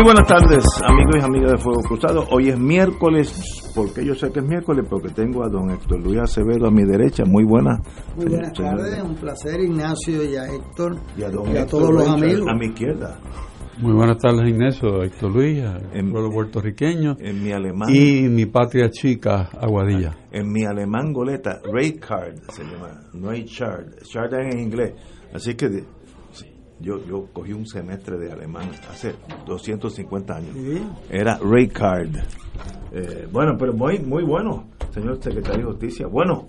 Muy buenas tardes, amigos y amigas de Fuego Cruzado. Hoy es miércoles, porque yo sé que es miércoles, porque tengo a don Héctor Luis Acevedo a mi derecha. Muy buenas. Muy buenas tardes, un placer Ignacio y a Héctor y a, don y a Héctor todos los amigos. A mi izquierda, Muy buenas tardes, Ignacio, Héctor Luis, En- pueblo puertorriqueño en mi alemán, y mi patria chica, Aguadilla. en mi alemán goleta, Ray Card se llama, no hay Chard, Chard es en inglés. Así que yo, yo cogí un semestre de alemán hace 250 años. Sí. Era Ray Card. Eh, bueno, pero muy, muy bueno, señor secretario de Justicia. Bueno,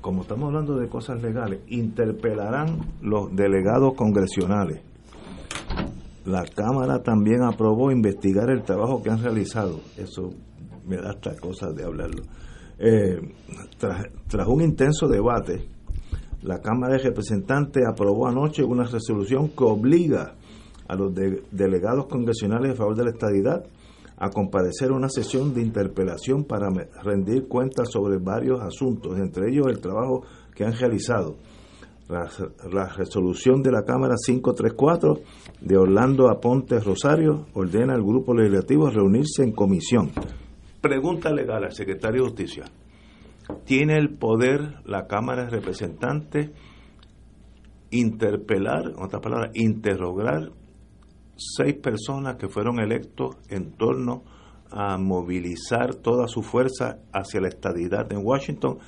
como estamos hablando de cosas legales, interpelarán los delegados congresionales. La Cámara también aprobó investigar el trabajo que han realizado. Eso me da hasta cosas de hablarlo. Eh, tras, tras un intenso debate, la Cámara de Representantes aprobó anoche una resolución que obliga a los de- delegados congresionales a favor de la estadidad a comparecer a una sesión de interpelación para rendir cuentas sobre varios asuntos, entre ellos el trabajo que han realizado. La, resolución de la Cámara 534 de Orlando Aponte Rosario ordena al grupo legislativo reunirse en comisión. Pregunta legal al secretario de Justicia. ¿Tiene el poder la Cámara de Representantes interpelar, en otras palabras, interrogar seis personas que fueron electos en torno a movilizar toda su fuerza hacia la estadidad en Washington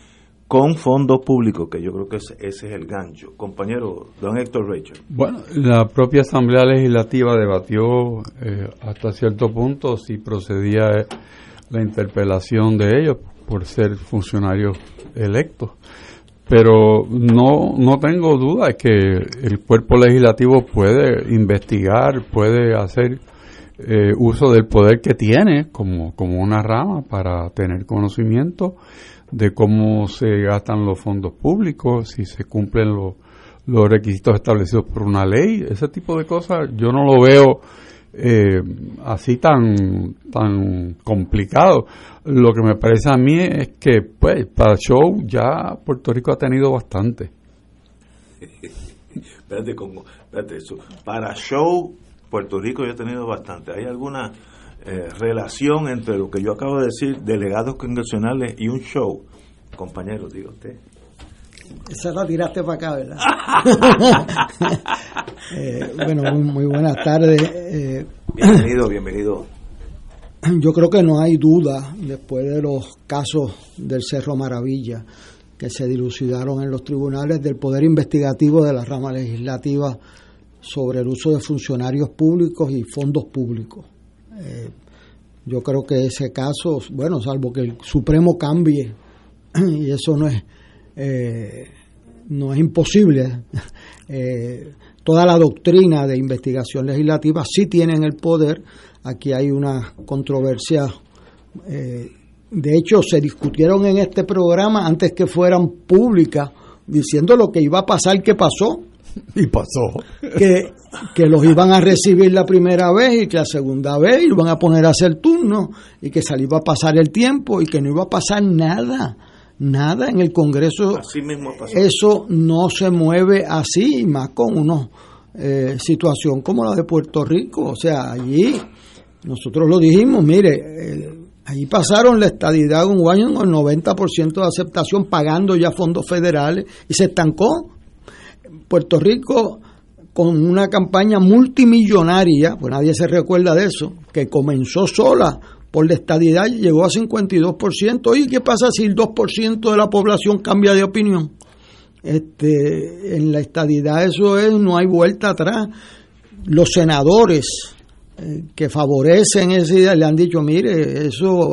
con fondos públicos, que yo creo que ese, ese es el gancho. Compañero, don Héctor Rachel. Bueno, la propia Asamblea Legislativa debatió eh, hasta cierto punto si procedía la interpelación de ellos por ser funcionarios electos. Pero no, no tengo duda de que el cuerpo legislativo puede investigar, puede hacer eh, uso del poder que tiene como, como una rama para tener conocimiento de cómo se gastan los fondos públicos, si se cumplen los, los requisitos establecidos por una ley, ese tipo de cosas, yo no lo veo eh, así tan, tan complicado. Lo que me parece a mí es que, pues, para show ya Puerto Rico ha tenido bastante. Espérate, como, espérate, eso. Para show, Puerto Rico yo he tenido bastante. ¿Hay alguna eh, relación entre lo que yo acabo de decir, delegados congresionales y un show? Compañero, diga usted. Esa la tiraste para acá, ¿verdad? Eh, bueno, muy, muy buenas tardes. Eh, Bienvenido, bienvenido. yo creo que no hay duda, después de los casos del Cerro Maravilla que se dilucidaron en los tribunales del poder investigativo de la rama legislativa sobre el uso de funcionarios públicos y fondos públicos. Eh, yo creo que ese caso, bueno, salvo que el Supremo cambie, y eso no es, eh, no es imposible, eh, toda la doctrina de investigación legislativa sí tienen el poder. Aquí hay una controversia. eh, de hecho, se discutieron en este programa antes que fueran públicas, diciendo lo que iba a pasar, que pasó. Y pasó. Que, que los iban a recibir la primera vez y que la segunda vez iban a poner a hacer turno y que se le iba a pasar el tiempo y que no iba a pasar nada. Nada en el Congreso. Así mismo pasó. Eso no se mueve así, más con una eh, situación como la de Puerto Rico. O sea, allí nosotros lo dijimos, mire, eh, allí pasaron la estadidad un año con el 90% de aceptación, pagando ya fondos federales y se estancó. Puerto Rico con una campaña multimillonaria, pues nadie se recuerda de eso, que comenzó sola por la estadidad llegó a 52%. ¿Y qué pasa si el 2% de la población cambia de opinión? Este, en la estadidad eso es, no hay vuelta atrás. Los senadores eh, que favorecen esa idea le han dicho, mire, eso,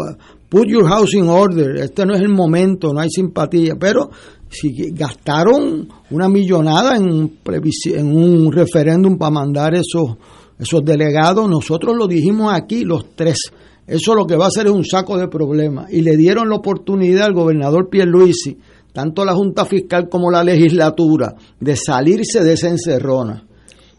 put your house in order, este no es el momento, no hay simpatía, pero si gastaron una millonada en un, en un referéndum para mandar esos, esos delegados, nosotros lo dijimos aquí, los tres, eso lo que va a hacer es un saco de problemas. Y le dieron la oportunidad al gobernador Pierluisi, tanto la Junta Fiscal como la legislatura, de salirse de esa encerrona.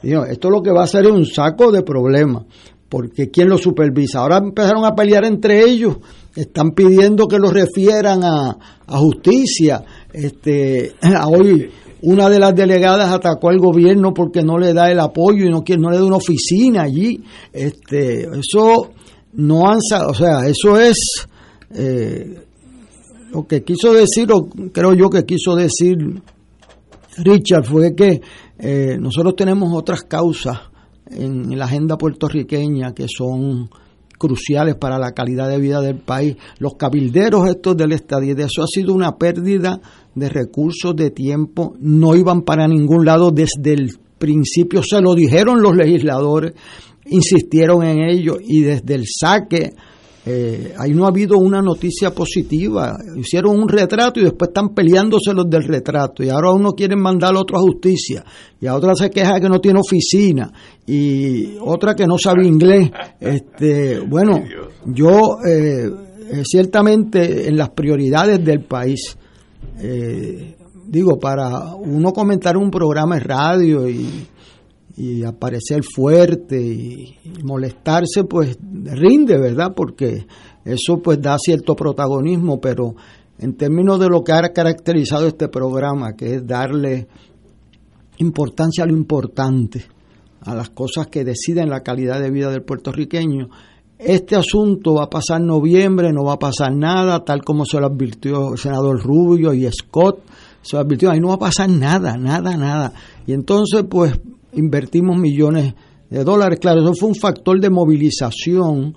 esto lo que va a hacer es un saco de problemas, porque ¿quién lo supervisa? Ahora empezaron a pelear entre ellos, están pidiendo que lo refieran a, a justicia este, hoy una de las delegadas atacó al gobierno porque no le da el apoyo y no, no le da una oficina allí. Este, eso no han, o sea, eso es eh, lo que quiso decir, o creo yo que quiso decir Richard, fue que eh, nosotros tenemos otras causas en la agenda puertorriqueña que son cruciales para la calidad de vida del país. Los cabilderos estos del estadio, eso ha sido una pérdida de recursos, de tiempo, no iban para ningún lado desde el principio, se lo dijeron los legisladores, insistieron en ello y desde el saque eh, ahí no ha habido una noticia positiva. Hicieron un retrato y después están peleándose los del retrato. Y ahora uno quiere mandar a otro a justicia. Y a otra se queja que no tiene oficina. Y otra que no sabe inglés. Este, bueno, yo eh, eh, ciertamente en las prioridades del país, digo, para uno comentar un programa de radio y y aparecer fuerte y, molestarse, pues rinde, ¿verdad? Porque eso pues da cierto protagonismo, pero en términos de lo que ha caracterizado este programa, que es darle importancia a lo importante, a las cosas que deciden la calidad de vida del puertorriqueño, este asunto va a pasar noviembre, no va a pasar nada, tal como se lo advirtió el senador Rubio y Scott, se lo advirtió, ahí no va a pasar nada, nada, nada. Y entonces, pues, invertimos millones de dólares. Claro, eso fue un factor de movilización,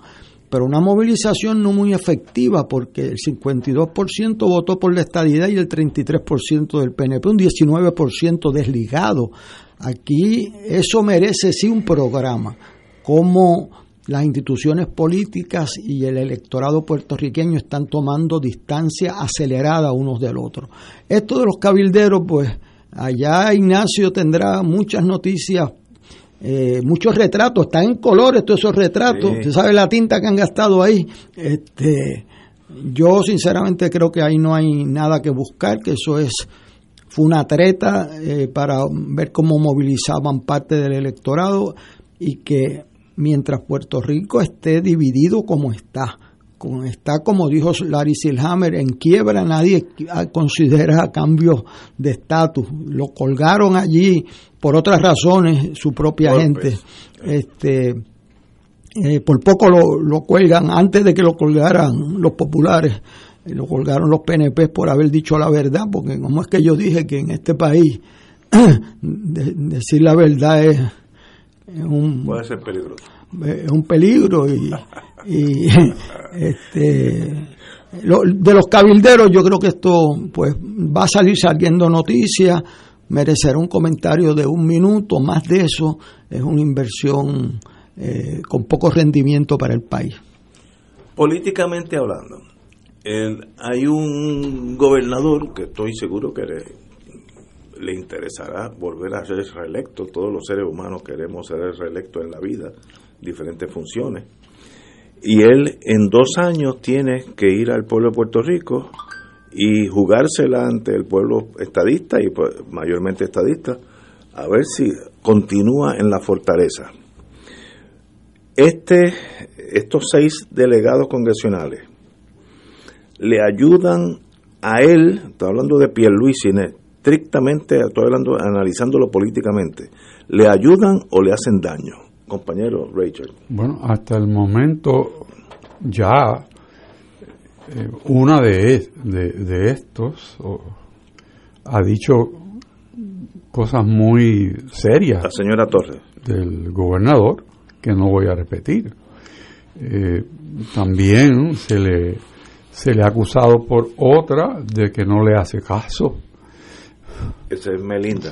pero una movilización no muy efectiva porque el 52% votó por la estadidad y el 33% del PNP, un 19% desligado. Aquí eso merece sí un programa, como las instituciones políticas y el electorado puertorriqueño están tomando distancia acelerada unos del otro. Esto de los cabilderos, pues Allá Ignacio tendrá muchas noticias, eh, muchos retratos, están en colores todos esos retratos, usted sabe la tinta que han gastado ahí. Este, yo sinceramente creo que ahí no hay nada que buscar, que eso es fue una treta eh, para ver cómo movilizaban parte del electorado y que mientras Puerto Rico esté dividido como está, está, como dijo Larry Silhammer, en quiebra, nadie considera cambios de estatus. Lo colgaron allí por otras razones, su propia gente. Este, eh, por poco lo, lo, cuelgan, antes de que lo colgaran los populares, eh, lo colgaron los PNP por haber dicho la verdad, porque como es que yo dije que en este país decir la verdad es, un... Puede ser peligroso. Es un peligro y este de los cabilderos yo creo que esto pues va a salir saliendo noticias merecerá un comentario de un minuto más de eso es una inversión eh, con poco rendimiento para el país. Políticamente hablando hay un gobernador que estoy seguro que le interesará volver a ser reelecto. Todos los seres humanos queremos ser reelectos en la vida diferentes funciones y él en dos años tiene que ir al pueblo de Puerto Rico y jugársela ante el pueblo estadista y pues, mayormente estadista a ver si continúa en la fortaleza. Este, estos seis delegados congresionales le ayudan a él, estoy hablando de Pierluisi, estrictamente, estoy hablando, analizándolo políticamente, ¿le ayudan o le hacen daño? Compañero Rachel. Bueno, hasta el momento ya eh, una de, de, estos ha dicho cosas muy serias. La señora Torres. Del gobernador, que no voy a repetir. Eh, también se le, se le ha acusado por otra de que no le hace caso. Esa es Melinda.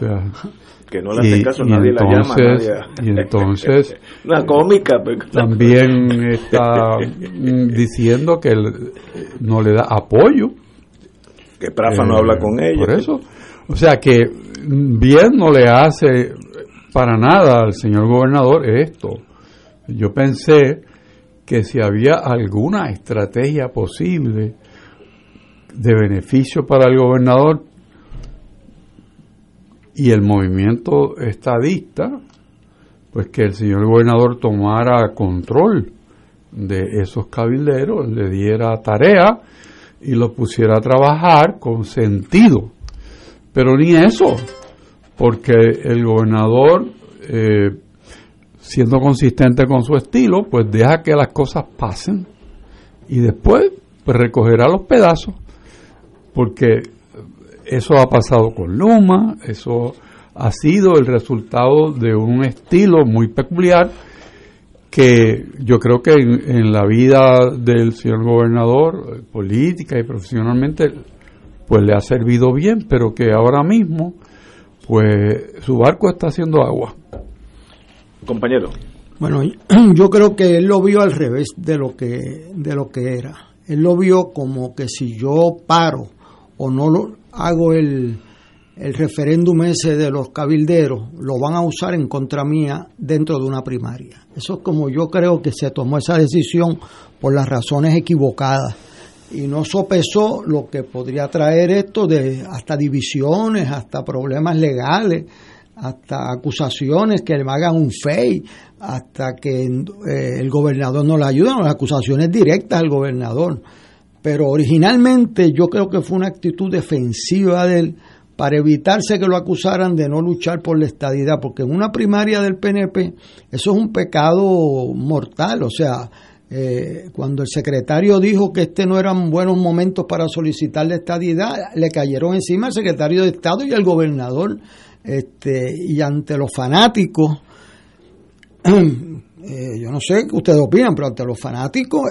Que no le hace caso, nadie entonces, la llama. Y entonces. Una cómica. También está diciendo que no le da apoyo. Que Prafa no habla con ella. Por eso. O sea que bien no le hace para nada al señor gobernador esto. Yo pensé que si había alguna estrategia posible de beneficio para el gobernador y el movimiento estadista, pues que el señor gobernador tomara control de esos cabilderos, le diera tarea y los pusiera a trabajar con sentido. Pero ni eso, porque el gobernador eh, siendo consistente con su estilo, pues deja que las cosas pasen y después pues recogerá los pedazos, porque eso ha pasado con Luma, eso ha sido el resultado de un estilo muy peculiar que yo creo que en, la vida del señor gobernador, política y profesionalmente, pues le ha servido bien, pero que ahora mismo, pues su barco está haciendo agua. Compañero. Bueno, yo creo que él lo vio al revés de lo que de lo que era. Él lo vio como que si yo paro o no lo hago el, el referéndum ese de los cabilderos, lo van a usar en contra mía dentro de una primaria. Eso es como yo creo que se tomó esa decisión por las razones equivocadas y no sopesó lo que podría traer esto de hasta divisiones, hasta problemas legales hasta acusaciones que le hagan un FEI, hasta que eh, el gobernador no le ayuda, las acusaciones directas al gobernador. Pero originalmente yo creo que fue una actitud defensiva de él para evitarse que lo acusaran de no luchar por la estadidad, porque en una primaria del PNP eso es un pecado mortal, o sea, eh, cuando el secretario dijo que este no eran buenos momentos para solicitar la estadidad, le cayeron encima al secretario de Estado y al gobernador este, y ante los fanáticos, eh, yo no sé qué ustedes opinan, pero ante los fanáticos,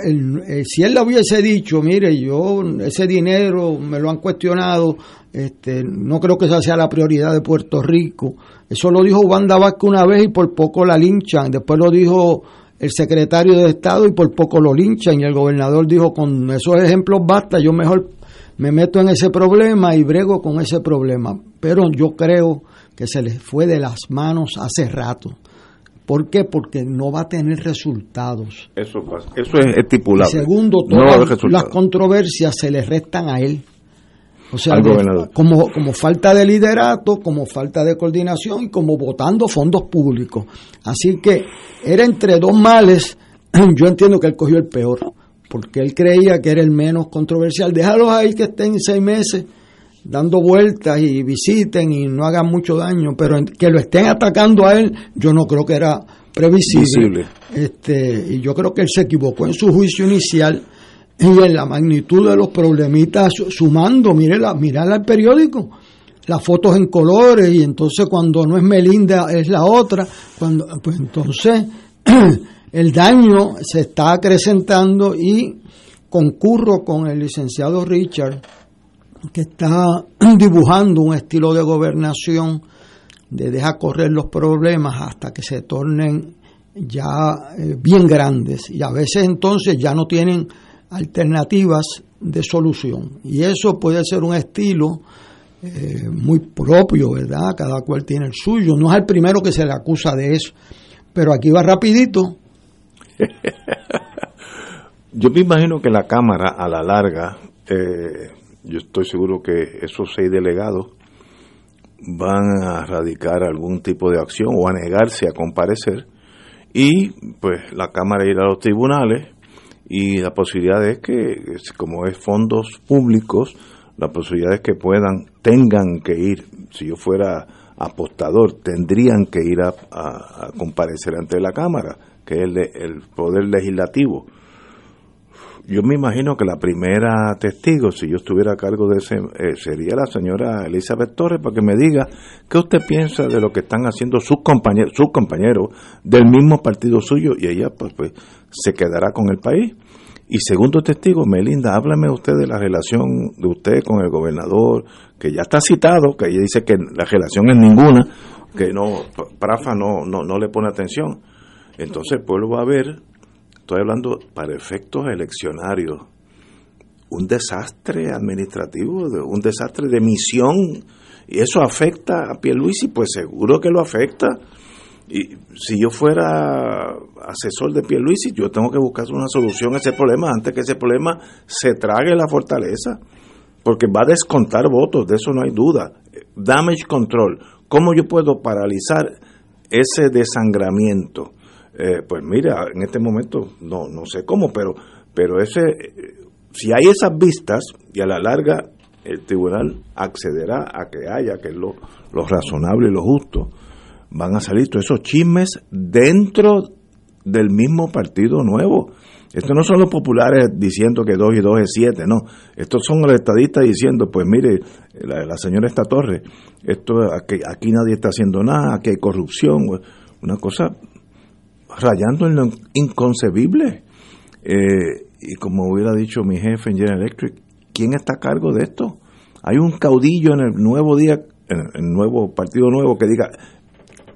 si él le hubiese dicho, mire, yo ese dinero me lo han cuestionado, este, no creo que esa sea la prioridad de Puerto Rico. Eso lo dijo Wanda Vázquez una vez y por poco la linchan. Después lo dijo el secretario de Estado y por poco lo linchan. Y el gobernador dijo, con esos ejemplos basta, yo mejor me meto en ese problema y brego con ese problema. Pero yo creo que se les fue de las manos hace rato. ¿Por qué? Porque no va a tener resultados. Eso, eso es estipulado. segundo, todas las controversias se le restan a él. O sea, como, como falta de liderato, como falta de coordinación y como votando fondos públicos. Así que era entre dos males. Yo entiendo que él cogió el peor, porque él creía que era el menos controversial. Déjalos ahí que estén seis meses dando vueltas y visiten y no hagan mucho daño, pero que lo estén atacando a él, yo no creo que era previsible. Este, y yo creo que él se equivocó en su juicio inicial y en la magnitud de los problemitas sumando, mire la, al periódico, las fotos en colores y entonces cuando no es Melinda es la otra, cuando pues entonces el daño se está acrecentando y concurro con el licenciado Richard que está dibujando un estilo de gobernación de dejar correr los problemas hasta que se tornen ya eh, bien grandes y a veces entonces ya no tienen alternativas de solución y eso puede ser un estilo eh, muy propio, ¿verdad? Cada cual tiene el suyo, no es el primero que se le acusa de eso, pero aquí va rapidito. Yo me imagino que la Cámara a la larga eh, yo estoy seguro que esos seis delegados van a radicar algún tipo de acción o a negarse a comparecer. Y pues la Cámara irá a los tribunales y la posibilidad es que como es fondos públicos la posibilidad es que puedan, tengan que ir, si yo fuera apostador, tendrían que ir a, comparecer ante la Cámara, que es el, el poder legislativo yo me imagino que la primera testigo, si yo estuviera a cargo de ese, eh, sería la señora Elizabeth Torres, para que me diga qué usted piensa de lo que están haciendo sus compañeros, sus compañeros del mismo partido suyo, y ella pues, pues se quedará con el país. Y segundo testigo, Melinda, háblame usted de la relación de usted con el gobernador, que ya está citado, que ella dice que la relación es ninguna, que no, Prafa no, no, no le pone atención. Entonces el pueblo va a ver estoy hablando para efectos eleccionarios, un desastre administrativo, un desastre de misión, y eso afecta a Pierluisi, pues seguro que lo afecta. Y si yo fuera asesor de Pierluisi, yo tengo que buscar una solución a ese problema antes que ese problema se trague la fortaleza, porque va a descontar votos, de eso no hay duda. Damage control, ¿cómo yo puedo paralizar ese desangramiento? Eh, pues mira, en este momento no, no sé cómo, pero, pero ese, si hay esas vistas y a la larga el tribunal accederá a que haya, que es lo, lo razonable y lo justo, van a salir todos esos chismes dentro del mismo partido nuevo. Estos no son los populares diciendo que 2 y 2 es 7, no. Estos son los estadistas diciendo, pues mire, la, señora esta torre, esto aquí, aquí nadie está haciendo nada, aquí hay corrupción, una cosa rayando en lo inconcebible. Eh, y como hubiera dicho mi jefe en General Electric, ¿quién está a cargo de esto? Hay un caudillo en el nuevo día, en el nuevo partido nuevo que diga,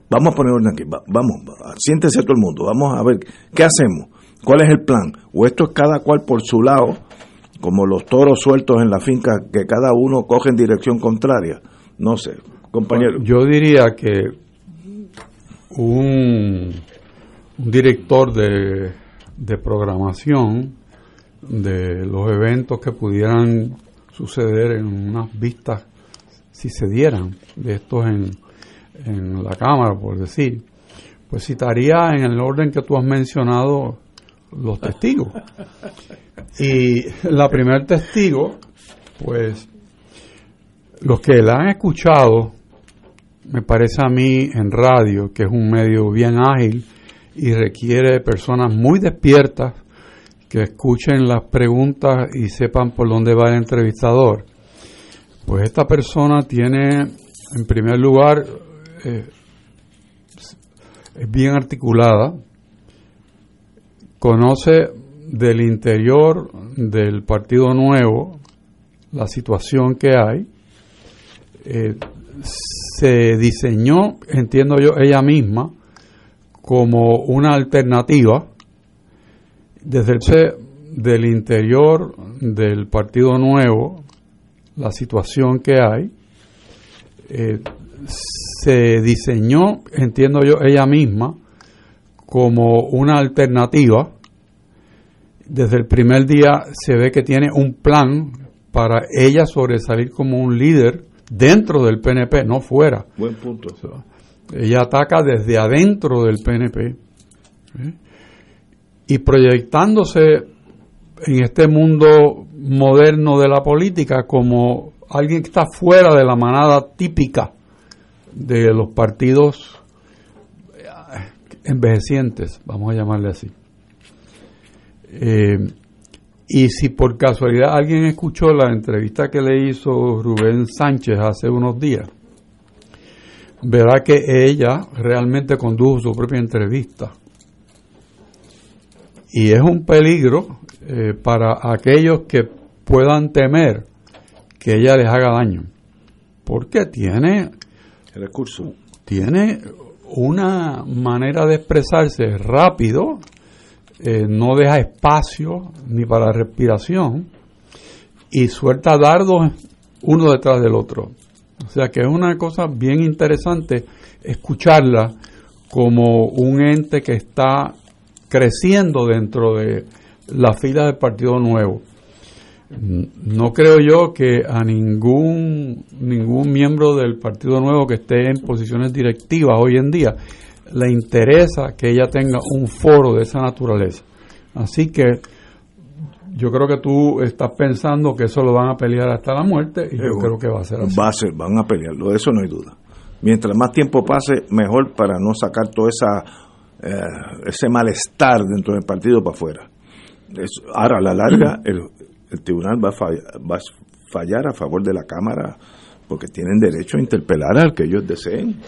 vamos a poner orden aquí, vamos, siéntese todo el mundo, vamos a ver, ¿qué hacemos? ¿Cuál es el plan? ¿O esto es cada cual por su lado, como los toros sueltos en la finca, que cada uno coge en dirección contraria? No sé, compañero. Yo diría que un un director de, de programación de los eventos que pudieran suceder en unas vistas, si se dieran de estos en, en la Cámara, por decir, pues citaría en el orden que tú has mencionado los testigos. Y la primer testigo, pues los que la han escuchado, me parece a mí en radio, que es un medio bien ágil, y requiere personas muy despiertas que escuchen las preguntas y sepan por dónde va el entrevistador. Pues esta persona tiene, en primer lugar, eh, es bien articulada, conoce del interior del Partido Nuevo la situación que hay, eh, se diseñó, entiendo yo, ella misma, como una alternativa desde el del interior del Partido Nuevo, la situación que hay, eh, se diseñó, entiendo yo, ella misma, como una alternativa. Desde el primer día se ve que tiene un plan para ella sobresalir como un líder dentro del PNP, no fuera. Buen punto. Ella ataca desde adentro del PNP ¿eh? y proyectándose en este mundo moderno de la política como alguien que está fuera de la manada típica de los partidos eh, envejecientes, vamos a llamarle así. Eh, y si por casualidad alguien escuchó la entrevista que le hizo Rubén Sánchez hace unos días, verá que ella realmente condujo su propia entrevista. Y es un peligro eh, para aquellos que puedan temer que ella les haga daño. Porque tiene el recurso. Tiene una manera de expresarse rápido, eh, no deja espacio ni para respiración y suelta dardos uno detrás del otro. O sea que es una cosa bien interesante escucharla como un ente que está creciendo dentro de la fila del Partido Nuevo. No creo yo que a ningún, ningún miembro del Partido Nuevo que esté en posiciones directivas hoy en día le interesa que ella tenga un foro de esa naturaleza. Así que yo creo que tú estás pensando que eso lo van a pelear hasta la muerte y yo creo que va a ser así. Va a ser, van a pelearlo, de eso no hay duda. Mientras más tiempo pase, mejor para no sacar todo esa, eh, ese malestar dentro del partido para afuera. ahora, a la larga, el, el tribunal va a, fallar, va a fallar a favor de la Cámara porque tienen derecho a interpelar al que ellos deseen.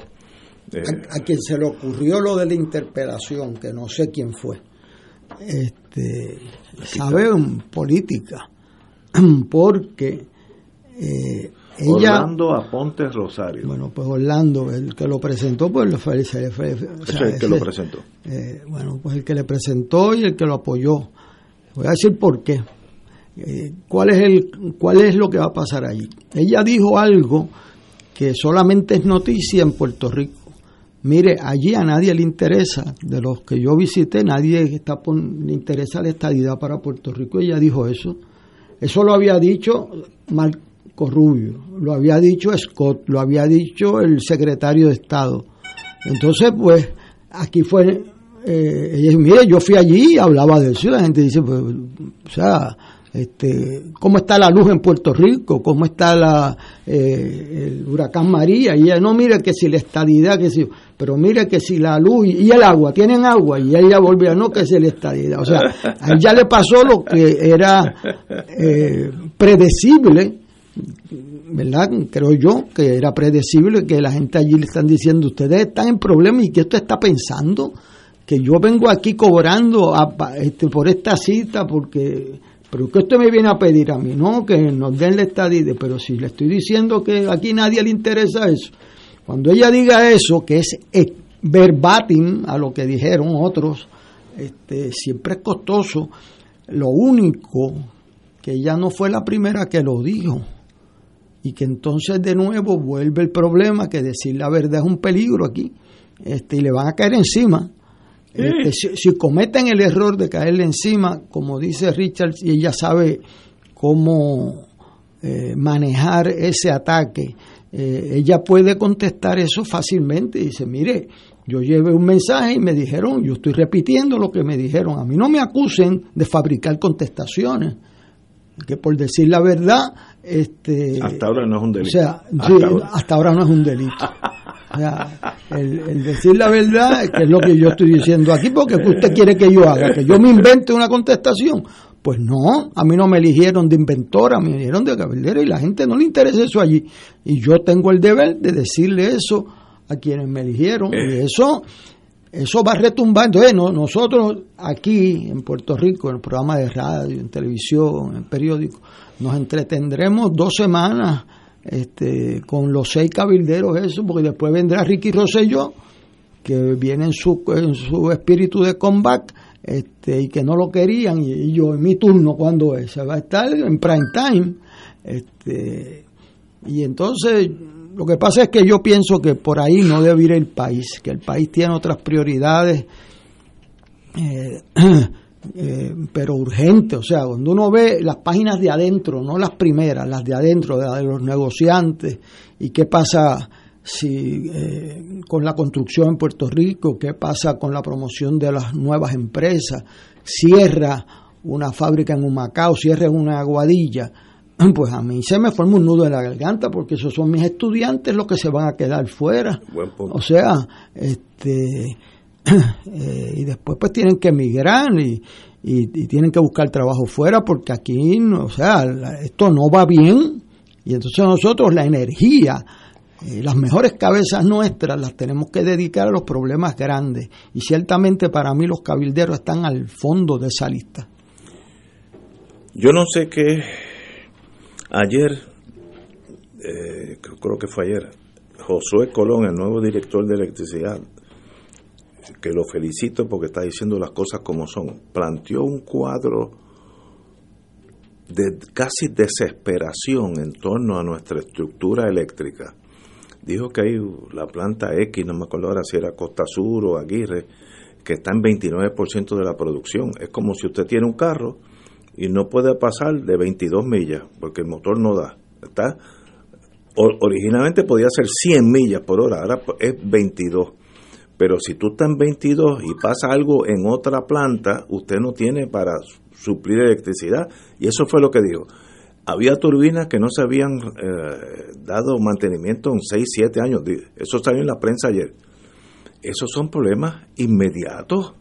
Eh, a, quien se le ocurrió lo de la interpelación, que no sé quién fue, este, sabe en política, porque eh, ella, Orlando Aponte Rosario. Bueno, pues Orlando, el que lo presentó, pues lo fue, el que lo presentó. Eh, bueno, pues el que le presentó y el que lo apoyó. Voy a decir por qué. Eh, ¿cuál, es el, ¿Cuál es lo que va a pasar allí? Ella dijo algo que solamente es noticia en Puerto Rico. Mire, allí a nadie le interesa, de los que yo visité, nadie está le interesa la estadidad para Puerto Rico. Ella dijo eso. Eso lo había dicho Marco Rubio, lo había dicho Scott, lo había dicho el secretario de Estado. Entonces, pues, aquí fue, eh, ella mire, yo fui allí y hablaba de eso la gente dice, pues, o sea, este, cómo está la luz en Puerto Rico, cómo está la, eh, el huracán María, y ella no mire que si la estadidad, que si, pero mire que si la luz y, el agua, tienen agua, y ella volvió, no que si la estadidad, o sea, a ella le pasó lo que era eh, predecible, ¿verdad? Creo yo que era predecible que la gente allí le están diciendo, ustedes están en problemas y que esto está pensando, que yo vengo aquí cobrando este, por esta cita porque pero que usted me viene a pedir a mí, no, que nos den la estadía, pero si le estoy diciendo que aquí nadie le interesa eso, cuando ella diga eso, que es verbatim a lo que dijeron otros, este, siempre es costoso. Lo único que ella no fue la primera que lo dijo. Y que entonces de nuevo vuelve el problema que decir la verdad es un peligro aquí este, y le van a caer encima este, si, cometen el error de caerle encima, como dice Richard, y ella sabe cómo eh, manejar ese ataque, eh, ella puede contestar eso fácilmente. Dice, mire, yo llevé un mensaje y me dijeron, yo estoy repitiendo lo que me dijeron. A mí no me acusen de fabricar contestaciones, que por decir la verdad, este, hasta ahora no es un delito. O sea, hasta ahora no es un delito. el, decir la verdad, que es lo que yo estoy diciendo aquí, porque usted quiere que yo haga, que yo me invente una contestación. Pues no, a mí no me eligieron de inventora, me eligieron de cabildera y la gente no le interesa eso allí. Y yo tengo el deber de decirle eso a quienes me eligieron. Y eh. eso, eso va retumbando. Entonces, nosotros aquí en Puerto Rico, en el programa de radio, en televisión, en periódico, nos entretendremos dos semanas este, con los seis cabilderos eso, porque después vendrá Ricky Rosselló, que viene en su, en su espíritu de comeback, este, y que no lo querían, y, yo en mi turno cuando es, va a estar en prime time, este, y entonces lo que pasa es que yo pienso que por ahí no debe ir el país, que el país tiene otras prioridades. Eh, Eh, pero urgente. O sea, cuando uno ve las páginas de adentro, no las primeras, las de adentro, de, los negociantes, y qué pasa si eh, con la construcción en Puerto Rico, qué pasa con la promoción de las nuevas empresas, cierra una fábrica en Humacao, cierra una aguadilla, pues a mí se me forma un nudo en la garganta porque esos son mis estudiantes los que se van a quedar fuera. O sea, este Eh, y después pues tienen que emigrar y, tienen que buscar trabajo fuera porque aquí, o sea, esto no va bien y entonces nosotros la energía, eh, las mejores cabezas nuestras las tenemos que dedicar a los problemas grandes y ciertamente para mí los cabilderos están al fondo de esa lista. Yo no sé qué, ayer, eh, creo que fue ayer, Josué Colón, el nuevo director de electricidad, que lo felicito porque está diciendo las cosas como son, planteó un cuadro de casi desesperación en torno a nuestra estructura eléctrica. Dijo que hay la planta X, no me acuerdo ahora si era Costa Sur o Aguirre, que está en 29% de la producción. Es como si usted tiene un carro y no puede pasar de 22 millas porque el motor no da. Está originalmente podía ser 100 millas por hora, ahora es 22. Pero si tú estás en 22 y pasa algo en otra planta, usted no tiene para suplir electricidad. Y eso fue lo que dijo. Había turbinas que no se habían eh, dado mantenimiento en 6, 7 años. Eso salió en la prensa ayer. Esos son problemas inmediatos.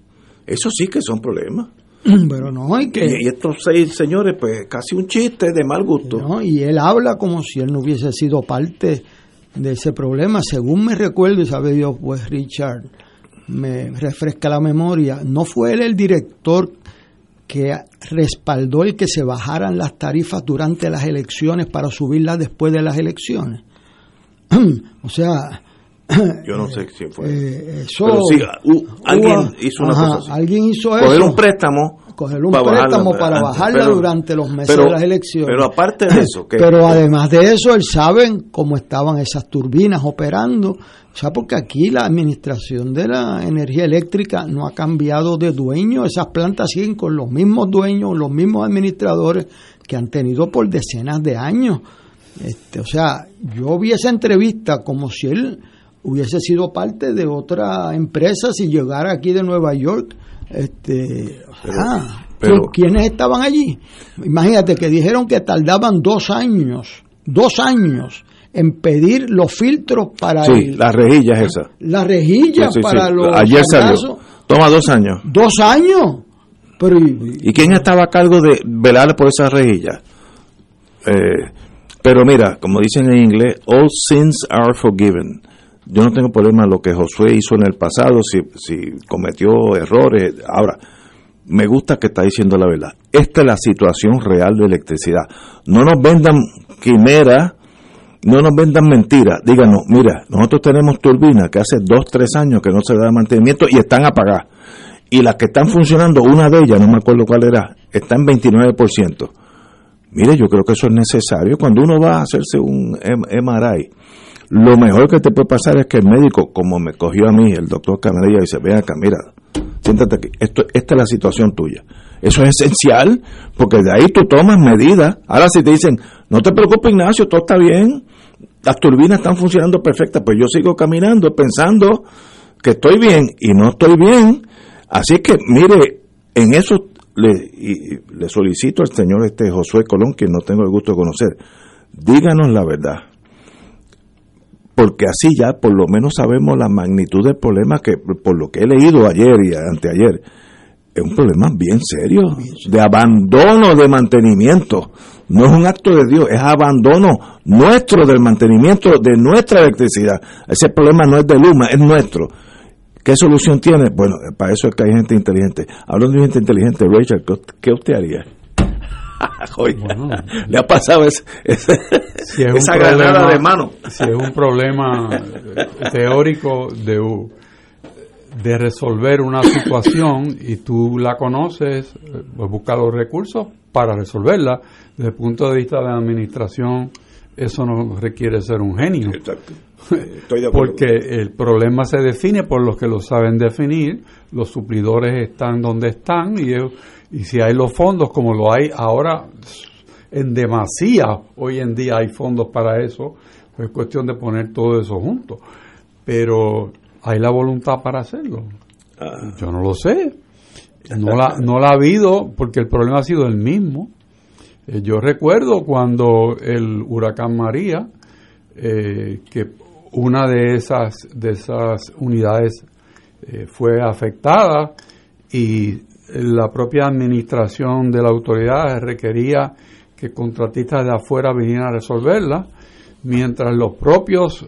Eso sí que son problemas. Pero no hay que... Y estos seis señores, pues casi un chiste de mal gusto. No, y él habla como si él no hubiese sido parte de ese problema. Según me recuerdo, y sabe Dios, pues Richard me refresca la memoria, no fue él el director que respaldó el que se bajaran las tarifas durante las elecciones para subirlas después de las elecciones. o sea, yo no sé si fue. Eh, eso, Pero sí, uh, alguien hizo una cosa así. Alguien hizo Coger eso. un préstamo. Coger un para préstamo bajarla, para bajarla pero- durante los meses pero- de las elecciones. Pero aparte de eso, que Pero además de eso, él sabe cómo estaban esas turbinas operando. O sea, porque aquí la administración de la energía eléctrica no ha cambiado de dueño. Esas plantas siguen con los mismos dueños, los mismos administradores que han tenido por decenas de años. Este, o sea, yo vi esa entrevista como si él hubiese sido parte de otra empresa si llegara aquí de Nueva York. Este, ah, pero- ¿quiénes estaban allí? Imagínate que dijeron que tardaban dos años, dos años en pedir los filtros para sí, el- las rejillas esas. la rejilla Sí, sí, para los Ayer salió. Toma dos años. Dos años. Pero ¿Y quién estaba a cargo de velar por esas rejillas? Eh, pero mira, como dicen en inglés, all sins are forgiven. Yo no tengo problema en lo que Josué hizo en el pasado, si, si cometió errores. Ahora, me gusta que está diciendo la verdad. Esta es la situación real de electricidad. No nos vendan quimeras, no nos vendan mentiras. Díganos, mira, nosotros tenemos turbinas que hace dos, tres años que no se da mantenimiento y están apagadas. Y las que están funcionando, una de ellas, no me acuerdo cuál era, está en 29%. Mire, yo creo que eso es necesario. Cuando uno va a hacerse un MRI, lo mejor que te puede pasar es que el médico, como me cogió a mí, el doctor Canadilla, dice, ven acá, mira, siéntate aquí, Esto, esta es la situación tuya. Eso es esencial, porque de ahí tú tomas medidas. Ahora si te dicen, no te preocupes Ignacio, todo está bien, las turbinas están funcionando perfectas, pues yo sigo caminando pensando que estoy bien y no estoy bien. Así que, mire, en eso le, y le solicito al señor este Josué Colón, que no tengo el gusto de conocer, díganos la verdad. Porque así ya por lo menos sabemos la magnitud del problema que, por lo que he leído ayer y anteayer, es un problema bien serio, de abandono de mantenimiento. No es un acto de Dios, es abandono nuestro del mantenimiento de nuestra electricidad. Ese problema no es de Luma, es nuestro. ¿Qué solución tiene? Bueno, para eso es que hay gente inteligente. Hablando de gente inteligente, Rachel, ¿qué usted- ¿qué usted haría? Bueno. le ha pasado ese- ese- Si es un esa problema- granada de mano. Si es un problema teórico de, de resolver una situación y tú la conoces, pues busca los recursos para resolverla. Desde el punto de vista de la administración, eso no requiere ser un genio. Exacto. Estoy de acuerdo. Porque el problema se define por los que lo saben definir, los suplidores están donde están y, ellos- y si hay los fondos como lo hay ahora en demasía, hoy en día hay fondos para eso, pues es cuestión de poner todo eso junto. Pero hay la voluntad para hacerlo. Ah. Yo no lo sé. No la, no la ha habido porque el problema ha sido el mismo. Eh, yo recuerdo cuando el huracán María, eh, que una de esas, de esas unidades eh, fue afectada y la propia administración de la autoridad requería que contratistas de afuera vinieran a resolverla, mientras los propios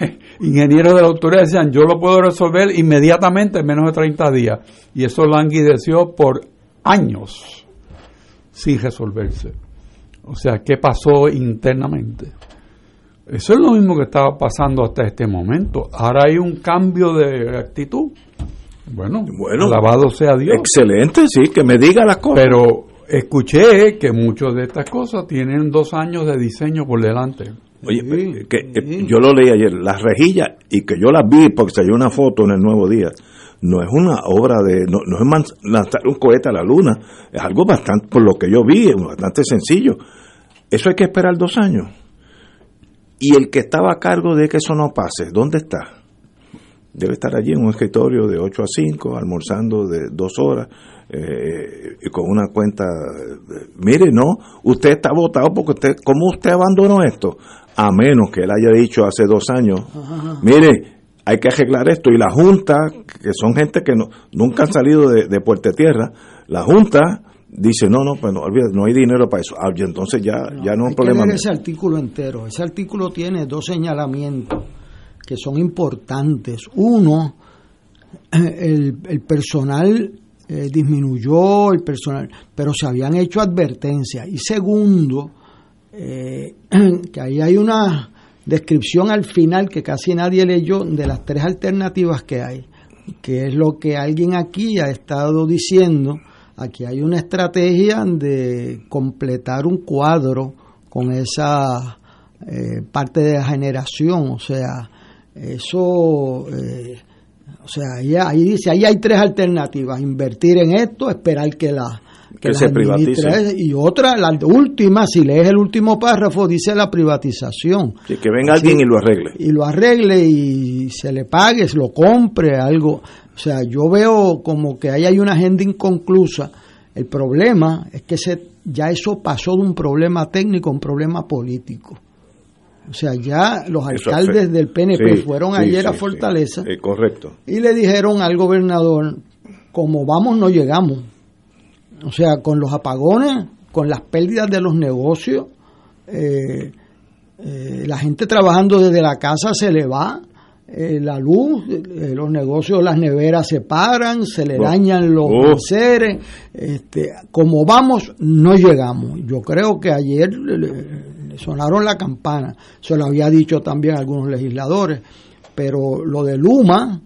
ingenieros de la autoridad decían yo lo puedo resolver inmediatamente en menos de 30 días y eso languideció por años sin resolverse. O sea, ¿qué pasó internamente? Eso es lo mismo que estaba pasando hasta este momento. Ahora hay un cambio de actitud. Bueno, Bueno, alabado sea Dios. Excelente, sí, que me diga las cosas. Pero escuché que muchas de estas cosas tienen dos años de diseño por delante. Oye, Sí, que, eh, sí. yo lo leí ayer, las rejillas, y que yo las vi porque salió una foto en el Nuevo Día, no es una obra de, no, no es lanzar un cohete a la luna, es algo bastante, por lo que yo vi, es bastante sencillo. Eso hay que esperar dos años. Y el que estaba a cargo de que eso no pase, ¿dónde está? Debe estar allí en un escritorio de 8 a 5, almorzando de dos horas, eh, y con una cuenta. mire, no, usted está votado porque usted, ¿cómo usted abandonó esto? A menos que él haya dicho hace dos años, mire, hay que arreglar esto. Y la Junta, que son gente que no, nunca han salido de, de Puerto Tierra, la Junta dice, no, no, pues no, no hay dinero para eso. Ah, entonces ya no, ya no es un problema. ese artículo entero. Ese artículo tiene dos señalamientos que son importantes. Uno, el, el personal eh, disminuyó, el personal, pero se habían hecho advertencias. Y segundo, eh, que ahí hay una descripción al final que casi nadie leyó de las tres alternativas que hay, que es lo que alguien aquí ha estado diciendo. Aquí hay una estrategia de completar un cuadro con esa eh, parte de la generación, o sea, eso, eh, o sea, ahí, ahí, dice, ahí hay tres alternativas, invertir en esto, esperar que la que, se privatice. Y otra, la última, si lees el último párrafo, dice la privatización. que venga alguien y lo arregle. Y lo arregle y se le pague, se lo compre, algo. O sea, yo veo como que ahí hay una agenda inconclusa. El problema es que se, ya eso pasó de un problema técnico a un problema político. O sea, ya los alcaldes del PNP fueron ayer a Fortaleza. correcto. Y le dijeron al gobernador, como vamos, no llegamos. O sea, con los apagones, con las pérdidas de los negocios, eh, eh, la gente trabajando desde la casa se le va, eh, la luz, los negocios, las neveras se paran, se le dañan los oh. seres. Este, como vamos, no llegamos. Yo creo que ayer sonaron la campana, se lo había dicho también algunos legisladores, pero lo de Luma,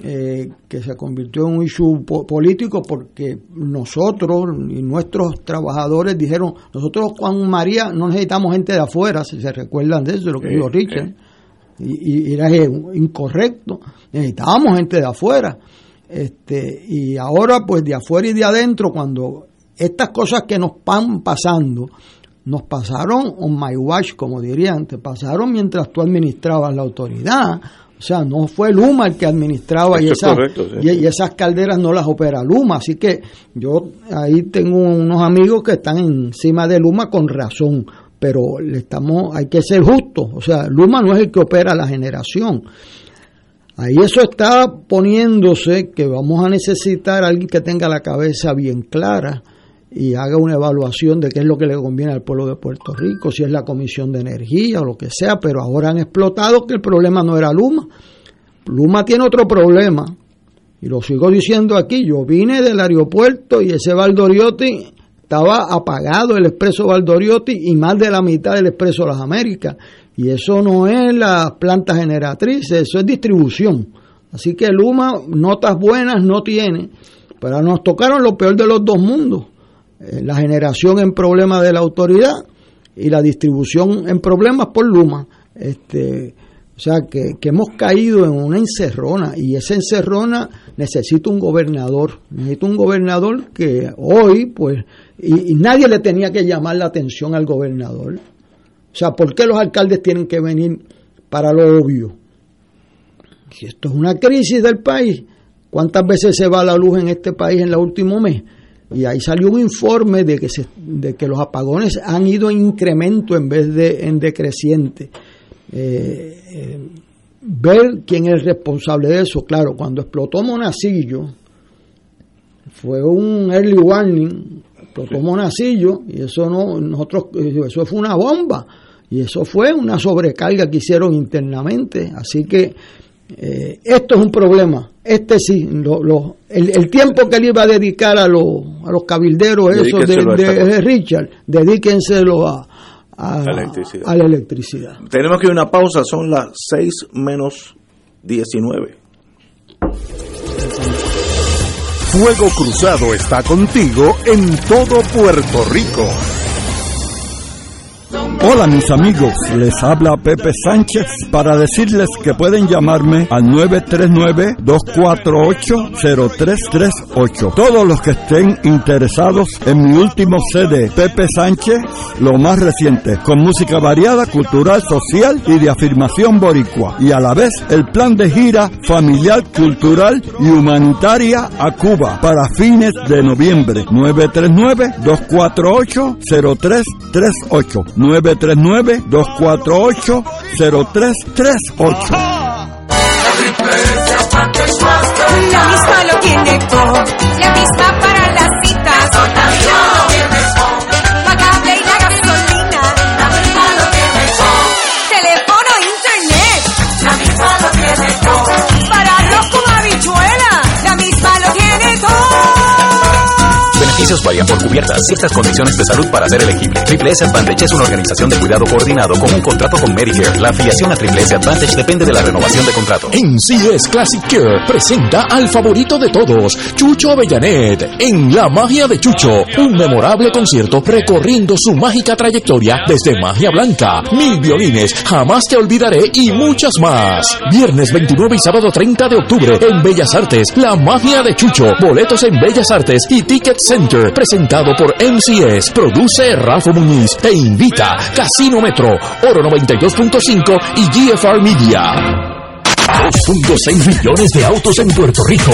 eh, que se convirtió en un issue político porque nosotros y nuestros trabajadores dijeron, nosotros Juan María no necesitamos gente de afuera, si se recuerdan de eso, lo que dijo Richard, y, era incorrecto, necesitábamos gente de afuera. Este, y ahora pues de afuera y de adentro, cuando estas cosas que nos van pasando, nos pasaron on my watch, como dirían, te pasaron mientras tú administrabas la autoridad. O sea, no fue Luma el que administraba y, y, esas calderas no las opera Luma. Así que yo ahí tengo unos amigos que están encima de Luma con razón, pero le estamos, hay que ser justos. O sea, Luma no es el que opera la generación. Ahí eso está poniéndose que vamos a necesitar a alguien que tenga la cabeza bien clara y haga una evaluación de qué es lo que le conviene al pueblo de Puerto Rico, si es la Comisión de Energía o lo que sea, pero ahora han explotado que el problema no era Luma. Luma tiene otro problema, y lo sigo diciendo aquí, yo vine del aeropuerto y ese Valdoriotti estaba apagado, el expreso Valdoriotti, y más de la mitad del expreso Las Américas, y eso no es la planta generatriz, eso es distribución. Así que Luma notas buenas no tiene, pero nos tocaron lo peor de los dos mundos eh, la generación en problemas de la autoridad y la distribución en problemas por Luma. Este, o sea, que, hemos caído en una encerrona y esa encerrona necesita un gobernador, necesita un gobernador que hoy, pues, y, nadie le tenía que llamar la atención al gobernador. O sea, ¿por qué los alcaldes tienen que venir para lo obvio? Si esto es una crisis del país, ¿cuántas veces se va la luz en este país en el último mes? Y ahí salió un informe de que, se, de que los apagones han ido en incremento en vez de en decreciente. Eh, eh, ver quién es el responsable de eso. Claro, cuando explotó Monacillo, fue un early warning, explotó Monacillo, y eso no, nosotros, eso fue una bomba, y eso fue una sobrecarga que hicieron internamente. Así que eh, esto es un problema. Este sí, lo, el, tiempo que él iba a dedicar a, los a los cabilderos, eso de, Richard, dedíquenselo a, a, la electricidad. Tenemos que ir a una pausa, son las 6 menos 19. Fuego Cruzado está contigo en todo Puerto Rico. Hola mis amigos, les habla Pepe Sánchez para decirles que pueden llamarme al 939-248-0338. Todos los que estén interesados en mi último CD, Pepe Sánchez, lo más reciente, con música variada, cultural, social y de afirmación boricua. Y a la vez el plan de gira familiar, cultural y humanitaria a Cuba para fines de noviembre. 939-248-0338. 939-248-0338. La misma lo tiene todo, la misma Beneficios varían por cubiertas. Ciertas condiciones de salud para ser elegible. Triple S Advantage es una organización de cuidado coordinado con un contrato con Medicare. La afiliación a Triple S Advantage depende de la renovación de contrato. NCS Classic Care presenta al favorito de todos, Chucho Avellanet, en La Magia de Chucho, un memorable concierto recorriendo su mágica trayectoria desde Magia Blanca, Mil Violines, Jamás Te Olvidaré y muchas más. Viernes 29 y sábado 30 de octubre en Bellas Artes, La Magia de Chucho, boletos en Bellas Artes y Ticket Center, presentado por MCS, produce Rafa Muñiz, te invita Casino Metro, Oro 92.5 y GFR Media. 2.6 millones de autos en Puerto Rico.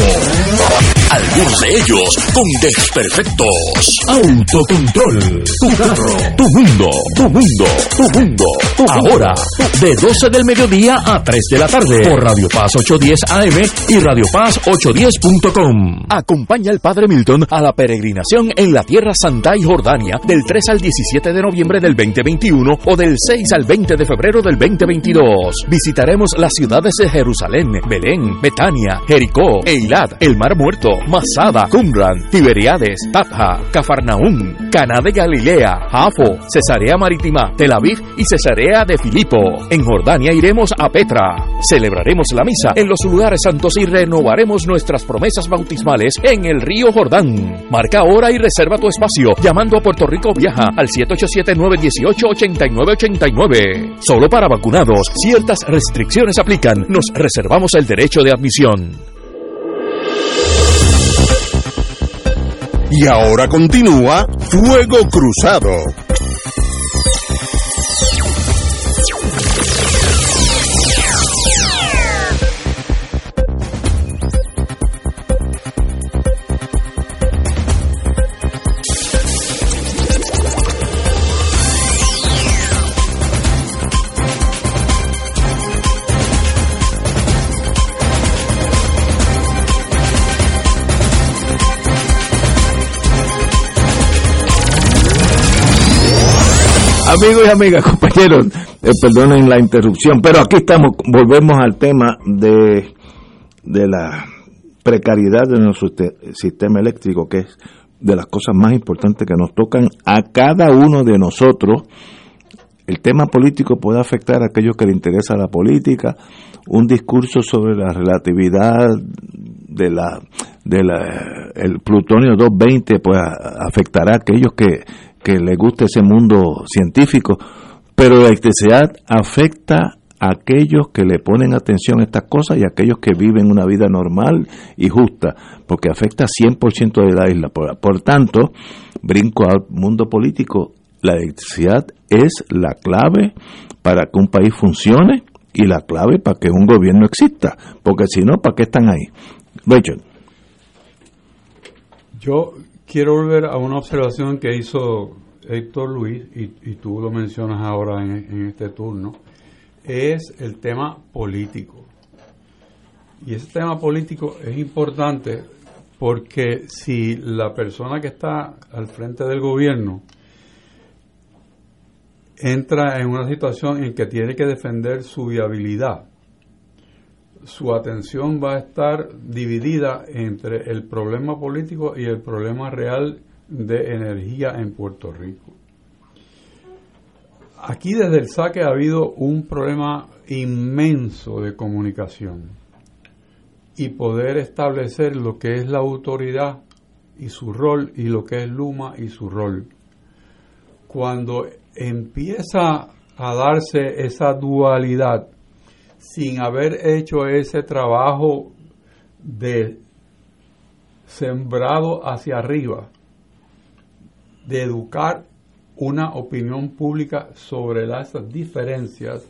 Algunos de ellos con desperfectos. Autocontrol. Tu carro. Tu mundo. Tu mundo. Tu mundo. Ahora, de 12 del mediodía a 3 de la tarde. Por Radio Paz 810 AM y Radio Paz 810.com. Acompaña al Padre Milton a la peregrinación en la Tierra Santa y Jordania del 3 al 17 de noviembre del 2021 o del 6 al 20 de febrero del 2022. Visitaremos las ciudades de Jerusalén, Belén, Betania, Jericó, Eilat, el Mar Muerto, Masada, Qumran, Tiberiades, Tatja, Cafarnaún, Caná de Galilea, Jafo, Cesarea Marítima, Tel Aviv y Cesarea de Filipo. En Jordania iremos a Petra. Celebraremos la misa en los lugares santos y renovaremos nuestras promesas bautismales en el río Jordán. Marca ahora y reserva tu espacio llamando a Puerto Rico Viaja al 787-918-8989. Solo para vacunados, ciertas restricciones aplican. Nos reservamos el derecho de admisión. Y ahora continúa Fuego Cruzado. Amigos y amigas, compañeros, eh, perdonen la interrupción, pero aquí estamos, volvemos al tema de, de la precariedad de nuestro te- sistema eléctrico, que es de las cosas más importantes que nos tocan a cada uno de nosotros. El tema político puede afectar a aquellos que le interesa la política, un discurso sobre la relatividad de la de la el plutonio 220 pues afectará a aquellos que, que les guste ese mundo científico, pero la electricidad afecta a aquellos que le ponen atención a estas cosas y a aquellos que viven una vida normal y justa, porque afecta 100% de la isla. Por, por tanto, brinco al mundo político, la electricidad es la clave para que un país funcione y la clave para que un gobierno exista, porque si no, ¿para qué están ahí? Rachel. Yo quiero volver a una observación que hizo Héctor Luis, y, tú lo mencionas ahora en este turno, es el tema político. Y ese tema político es importante porque si la persona que está al frente del gobierno entra en una situación en que tiene que defender su viabilidad, su atención va a estar dividida entre el problema político y el problema real de energía en Puerto Rico. Aquí desde el saque ha habido un problema inmenso de comunicación y poder establecer lo que es la autoridad y su rol y lo que es Luma y su rol. Cuando empieza a darse esa dualidad sin haber hecho ese trabajo de sembrado hacia arriba, de educar una opinión pública sobre las diferencias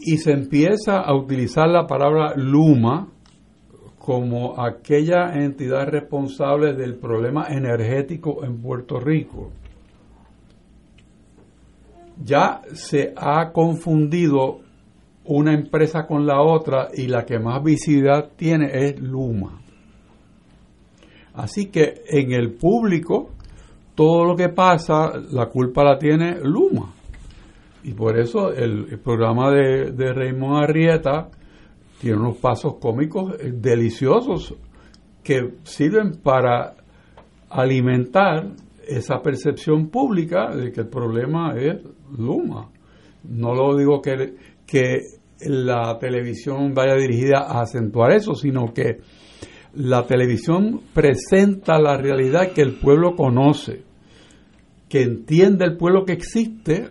y se empieza a utilizar la palabra Luma como aquella entidad responsable del problema energético en Puerto Rico. Ya se ha confundido una empresa con la otra y la que más visibilidad tiene es Luma. Así que en el público todo lo que pasa, la culpa la tiene Luma. Y por eso el, programa de, de, Raymond Arrieta tiene unos pasos cómicos eh, deliciosos que sirven para alimentar esa percepción pública de que el problema es Luma. No lo digo que, que la televisión vaya dirigida a acentuar eso, sino que la televisión presenta la realidad que el pueblo conoce, que entiende el pueblo que existe,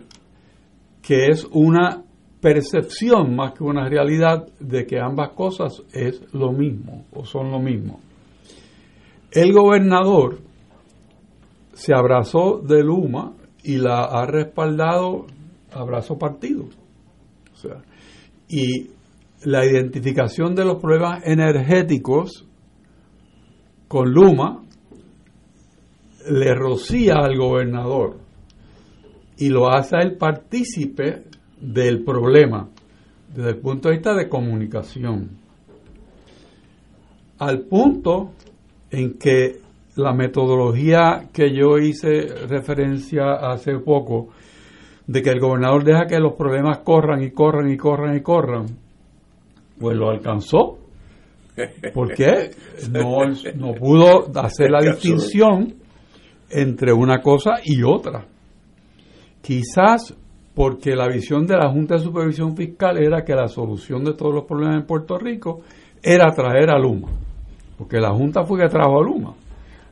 que es una percepción más que una realidad de que ambas cosas es lo mismo o son lo mismo. El gobernador se abrazó de Luma y la ha respaldado abrazo partido. O sea, y la identificación de los problemas energéticos con Luma le rocía al gobernador y lo hace él partícipe del problema desde el punto de vista de comunicación. Al punto en que la metodología que yo hice referencia hace poco, de que el gobernador deja que los problemas corran y corran y corran y corran, pues lo alcanzó. Porque no, no pudo hacer la distinción entre una cosa y otra. Quizás porque la visión de la Junta de Supervisión Fiscal era que la solución de todos los problemas en Puerto Rico era traer a Luma. Porque la Junta fue que trajo a Luma.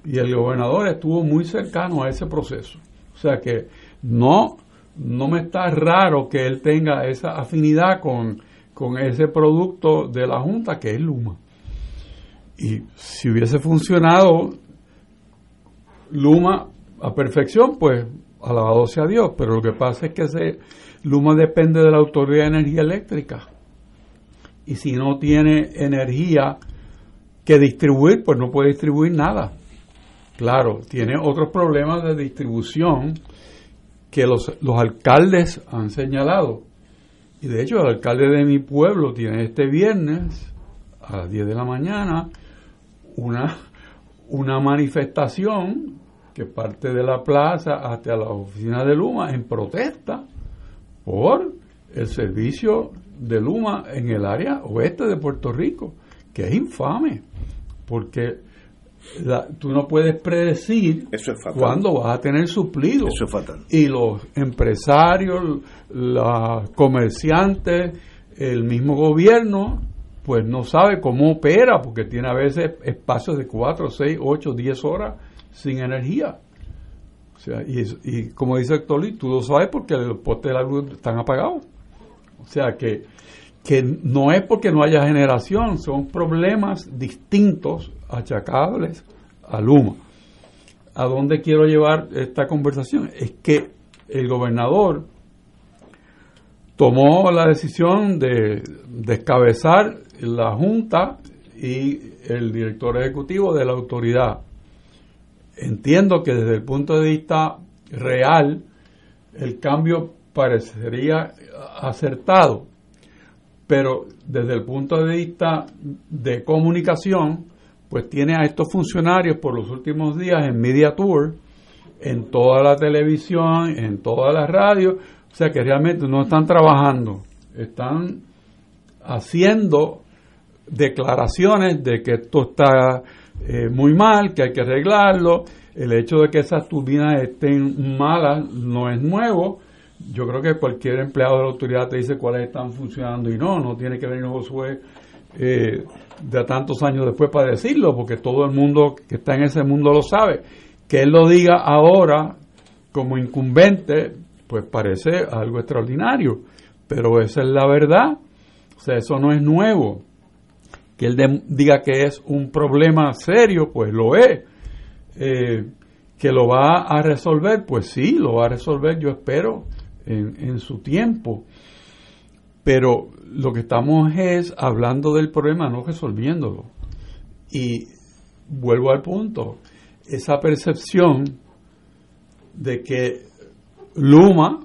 Y el gobernador estuvo muy cercano a ese proceso. O sea que no no me está raro que él tenga esa afinidad con, ese producto de la Junta que es Luma. Y si hubiese funcionado Luma a perfección, pues alabado sea Dios, pero lo que pasa es que Luma depende de la Autoridad de Energía Eléctrica. Y si no tiene energía que distribuir, pues no puede distribuir nada. Claro, tiene otros problemas de distribución que los, los alcaldes han señalado. Y de hecho el alcalde de mi pueblo tiene este viernes a las 10 de la mañana una, una manifestación que parte de la plaza hasta la oficina de Luma en protesta por el servicio de Luma en el área oeste de Puerto Rico, que es infame, porque tú no puedes predecir cuándo vas a tener suplido. Eso es fatal. Y los empresarios, los comerciantes, el mismo gobierno, pues no sabe cómo opera, porque tiene a veces espacios de 4, 6, 8, 10 horas sin energía. O sea, y, y como dice Héctor tú lo sabes porque los postes de la luz están apagados. O sea que, que no es porque no haya generación, son problemas distintos achacables a Luma. ¿A dónde quiero llevar esta conversación? Es que el gobernador tomó la decisión de descabezar la Junta y el director ejecutivo de la autoridad. Entiendo que desde el punto de vista real el cambio parecería acertado, pero desde el punto de vista de comunicación, pues tiene a estos funcionarios por los últimos días en Media Tour, en toda la televisión, en toda la radio, o sea que realmente no están trabajando, están haciendo declaraciones de que esto está eh, muy mal, que hay que arreglarlo, el hecho de que esas turbinas estén malas no es nuevo, yo creo que cualquier empleado de la autoridad te dice cuáles están funcionando y no, no tiene que venir Josué eh, de tantos años después para decirlo, porque todo el mundo que está en ese mundo lo sabe. Que él lo diga ahora como incumbente, pues parece algo extraordinario, pero esa es la verdad. O sea, eso no es nuevo. Que él diga que es un problema serio, pues lo es. Eh, que lo va a resolver, pues sí, lo va a resolver, yo espero, en, en su tiempo. Pero lo que estamos es hablando del problema, no resolviéndolo. Y vuelvo al punto, esa percepción de que Luma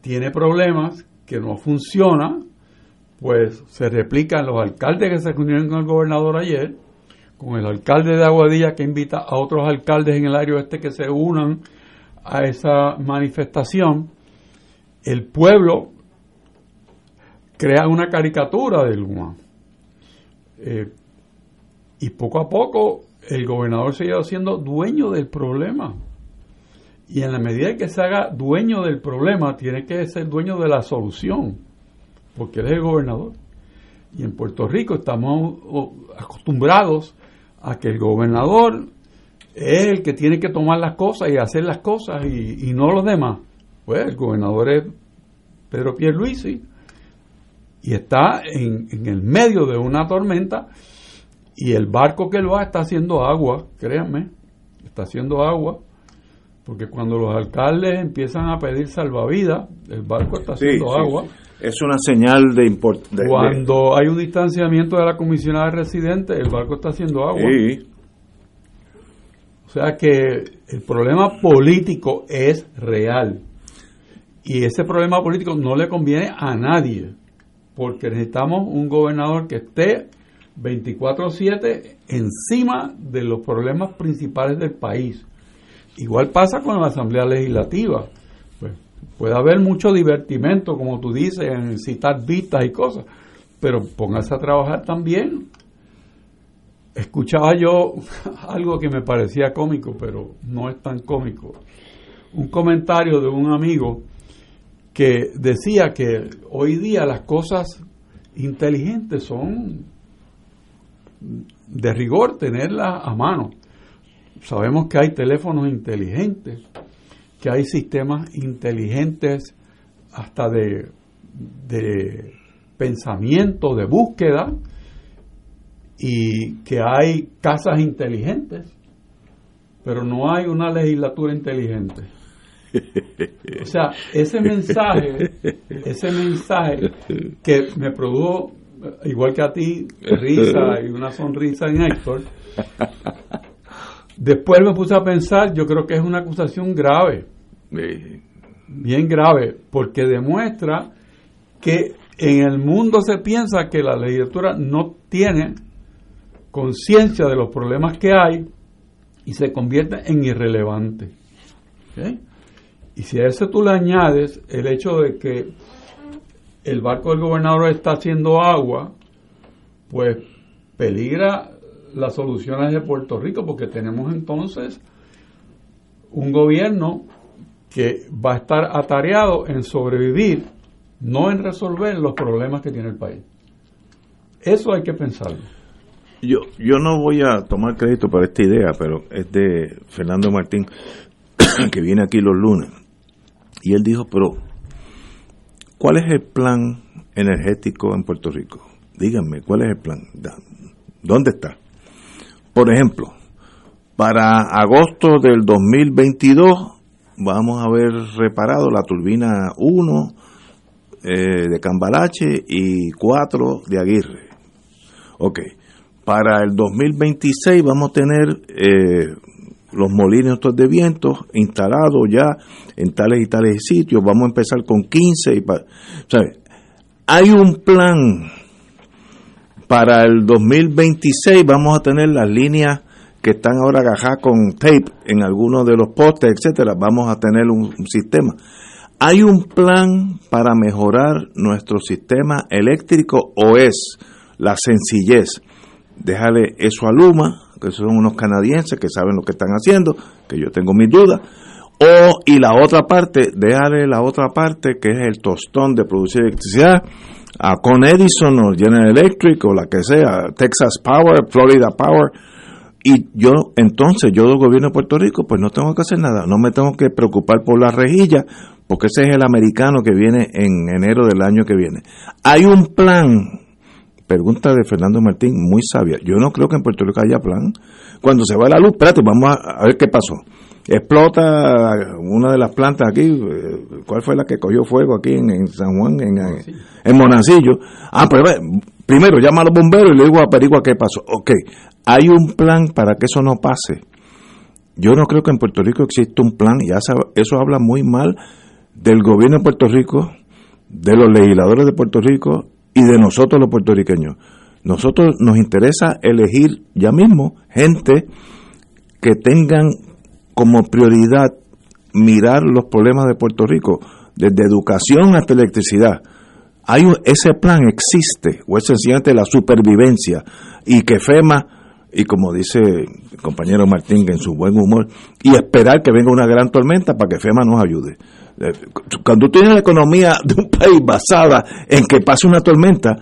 tiene problemas, que no funciona, pues se replica en los alcaldes que se reunieron con el gobernador ayer, con el alcalde de Aguadilla que invita a otros alcaldes en el área oeste que se unan a esa manifestación. El pueblo crea una caricatura de Luma. Eh, y poco a poco el gobernador se ido siendo dueño del problema. Y en la medida que se haga dueño del problema, tiene que ser dueño de la solución, porque él es el gobernador. Y en Puerto Rico estamos acostumbrados a que el gobernador es el que tiene que tomar las cosas y hacer las cosas y, y no los demás. Pues el gobernador es Pedro Pierluisi y está en, en el medio de una tormenta y el barco que él va está haciendo agua, créanme, está haciendo agua, porque cuando los alcaldes empiezan a pedir salvavidas, el barco está haciendo sí. agua. Es una señal de importancia. Cuando hay un distanciamiento de la comisionada residente, el barco está haciendo agua. O sea que el problema político es real. Y ese problema político no le conviene a nadie, porque necesitamos un gobernador que esté 24/7 encima de los problemas principales del país. Igual pasa con la Asamblea Legislativa. Pues, puede haber mucho divertimento, como tú dices, en citar vistas y cosas, pero póngase a trabajar también. Escuchaba yo algo que me parecía cómico, pero no es tan cómico. Un comentario de un amigo que decía que hoy día las cosas inteligentes son de rigor tenerlas a mano. Sabemos que hay teléfonos inteligentes, que hay sistemas inteligentes hasta de, de pensamiento, de búsqueda, y que hay casas inteligentes, pero no hay una legislatura inteligente. O sea, ese mensaje, ese mensaje que me produjo, igual que a ti, risa y una sonrisa en Héctor, después me puse a pensar, yo creo que es una acusación grave, bien grave, porque demuestra que en el mundo se piensa que la legislatura no tiene conciencia de los problemas que hay y se convierte en irrelevante. ¿Ok? Y si a eso tú le añades el hecho de que el barco del gobernador está haciendo agua, pues peligra las soluciones de Puerto Rico, porque tenemos entonces un gobierno que va a estar atareado en sobrevivir, no en resolver los problemas que tiene el país. Eso hay que pensarlo. Yo, yo no voy a tomar crédito por esta idea, pero es de Fernando Martín, que viene aquí los lunes. Y él dijo, pero, ¿cuál es el plan energético en Puerto Rico? Díganme, ¿cuál es el plan? ¿Dónde está? Por ejemplo, para agosto del 2022 vamos a haber reparado la turbina 1 eh, de Cambalache y 4 de Aguirre. Ok. Para el 2026 vamos a tener eh, los molinos estos de viento instalados ya en tales y tales sitios. Vamos a empezar con 15. Y pa- ¿sabe? Hay un plan para el 2026. Vamos a tener las líneas que están ahora agajadas con tape en algunos de los postes, etcétera. Vamos a tener un, un sistema. ¿Hay un plan para mejorar nuestro sistema eléctrico o es la sencillez? Déjale eso a Luma, que son unos canadienses que saben lo que están haciendo, que yo tengo mis dudas. O, y la otra parte, déjale la otra parte, que es el tostón de producir electricidad, a Con Edison o General Electric o la que sea, Texas Power, Florida Power, Y yo, entonces, yo del gobierno de Puerto Rico, pues no tengo que hacer nada, no me tengo que preocupar por la rejilla, porque ese es el americano que viene en enero del año que viene. Hay un plan, pregunta de Fernando Martín, muy sabia. Yo no creo que en Puerto Rico haya plan. Cuando se va la luz, espérate, vamos a, a ver qué pasó. Explota una de las plantas aquí, eh, ¿cuál fue la que cogió fuego aquí en, en San Juan, en, en Monancillo? Ah, pues ve, primero llama a los bomberos y le digo averigua qué pasó. Ok, hay un plan para que eso no pase. Yo no creo que en Puerto Rico exista un plan y eso habla muy mal del gobierno de Puerto Rico, de los legisladores de Puerto Rico y de nosotros los puertorriqueños. Nosotros nos interesa elegir ya mismo gente que tengan como prioridad mirar los problemas de Puerto Rico, desde educación hasta electricidad. Hay un- ese plan existe, o es sencillamente la supervivencia, y que FEMA, y como dice el compañero Martín en su buen humor, y esperar que venga una gran tormenta para que FEMA nos ayude. Cuando tú tienes la economía de un país basada en que pase una tormenta,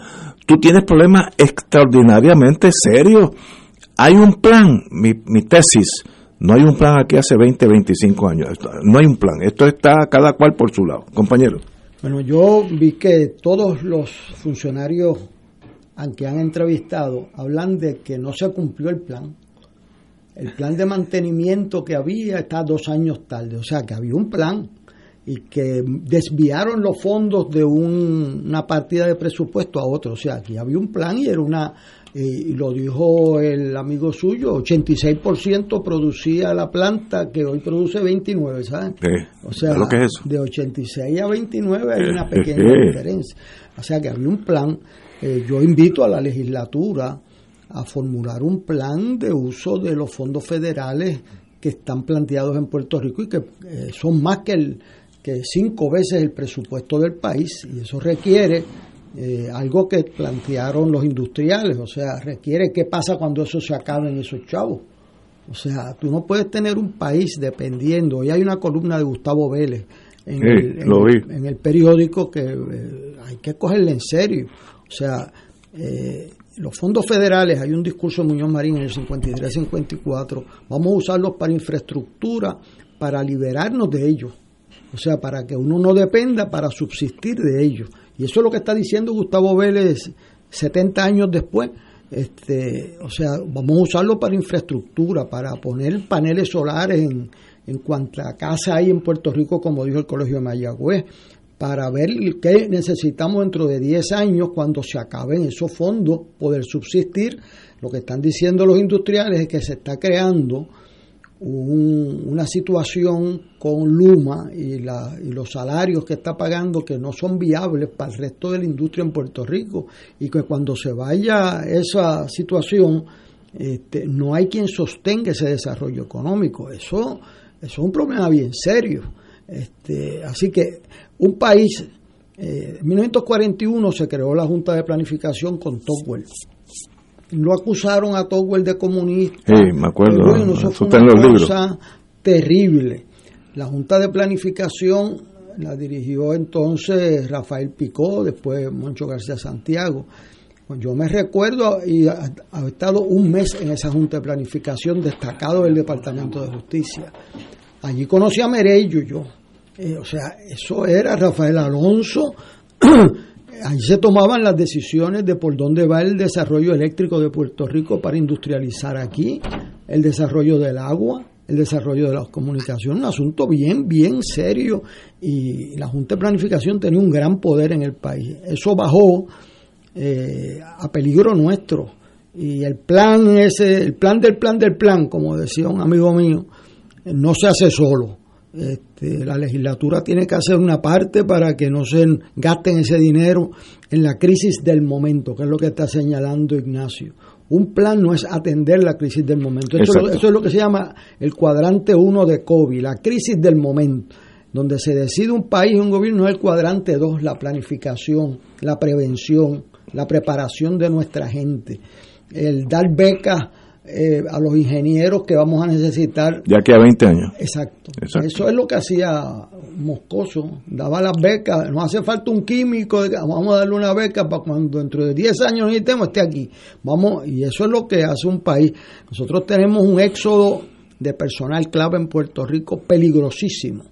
tú tienes problemas extraordinariamente serios. Hay un plan, mi, mi tesis, no hay un plan aquí hace 20, 25 años. No hay un plan. Esto está cada cual por su lado. Compañero. Bueno, yo vi que todos los funcionarios que han entrevistado hablan de que no se cumplió el plan. El plan de mantenimiento que había está dos años tarde, o sea que había un plan y que desviaron los fondos de un- una partida de presupuesto a otro, o sea, aquí había un plan y era una, y lo dijo el amigo suyo, 86% producía la planta que hoy produce 29, ¿saben? Eh, O sea, ¿lo que es eso? de 86 a 29 hay una pequeña Eh, diferencia. O sea que había un plan. Eh, yo invito a la legislatura a formular un plan de uso de los fondos federales que están planteados en Puerto Rico y que eh, son más que, el, que cinco veces el presupuesto del país. Y eso requiere eh, algo que plantearon los industriales. O sea, requiere qué pasa cuando eso se acabe en esos chavos. O sea, tú no puedes tener un país dependiendo. Hoy hay una columna de Gustavo Vélez en, Sí, el, en el periódico que eh, hay que cogerle en serio. O sea, eh, los fondos federales, hay un discurso de Muñoz Marín en el 53-54, vamos a usarlos para infraestructura, para liberarnos de ellos. O sea, para que uno no dependa para subsistir de ellos. Y eso es lo que está diciendo Gustavo Vélez 70 años después. Este, o sea, vamos a usarlo para infraestructura, para poner paneles solares en, en cuanta casa hay en Puerto Rico, como dijo el Colegio de Mayagüez, para ver qué necesitamos dentro de 10 años cuando se acaben esos fondos, poder subsistir. Lo que están diciendo los industriales es que se está creando un- una situación con Luma y, los salarios que está pagando que no son viables para el resto de la industria en Puerto Rico y que cuando se vaya esa situación este, no hay quien sostenga ese desarrollo económico. Eso, eso es un problema bien serio. Este, así que un país, eh, en 1941 se creó la Junta de Planificación con Tocqueville. Lo acusaron a Tocqueville de comunista. Sí, me acuerdo. Bueno, eso fue una los libros. cosa terrible. La Junta de Planificación la dirigió entonces Rafael Picó, después Moncho García Santiago. Pues yo me recuerdo y ha, ha estado un mes en esa Junta de Planificación destacado del Departamento de Justicia. Allí conocí a Merello yo. Eh, o sea, eso era Rafael Alonso. Ahí se tomaban las decisiones de por dónde va el desarrollo eléctrico de Puerto Rico para industrializar aquí, el desarrollo del agua, el desarrollo de las comunicaciones, un asunto bien, bien serio. Y la Junta de Planificación tenía un gran poder en el país. Eso bajó eh, a peligro nuestro. Y el plan ese, el plan del plan del plan, como decía un amigo mío, no se hace solo. Este, la legislatura tiene que hacer una parte para que no se gasten ese dinero en la crisis del momento, que es lo que está señalando Ignacio. Un plan no es atender la crisis del momento. Eso, es lo, Exacto. eso es lo que se llama el cuadrante 1 de COVID, la crisis del momento, donde se decide un país y un gobierno, es el cuadrante 2, la planificación, la prevención, la preparación de nuestra gente, el dar becas eh, a los ingenieros que vamos a necesitar. Ya que a 20 años. Exacto. Exacto. Eso es lo que hacía Moscoso. Daba las becas. No hace falta un químico. Vamos a darle una beca para cuando dentro de 10 años necesitemos esté aquí. Vamos Y eso es lo que hace un país. Nosotros tenemos un éxodo de personal clave en Puerto Rico peligrosísimo.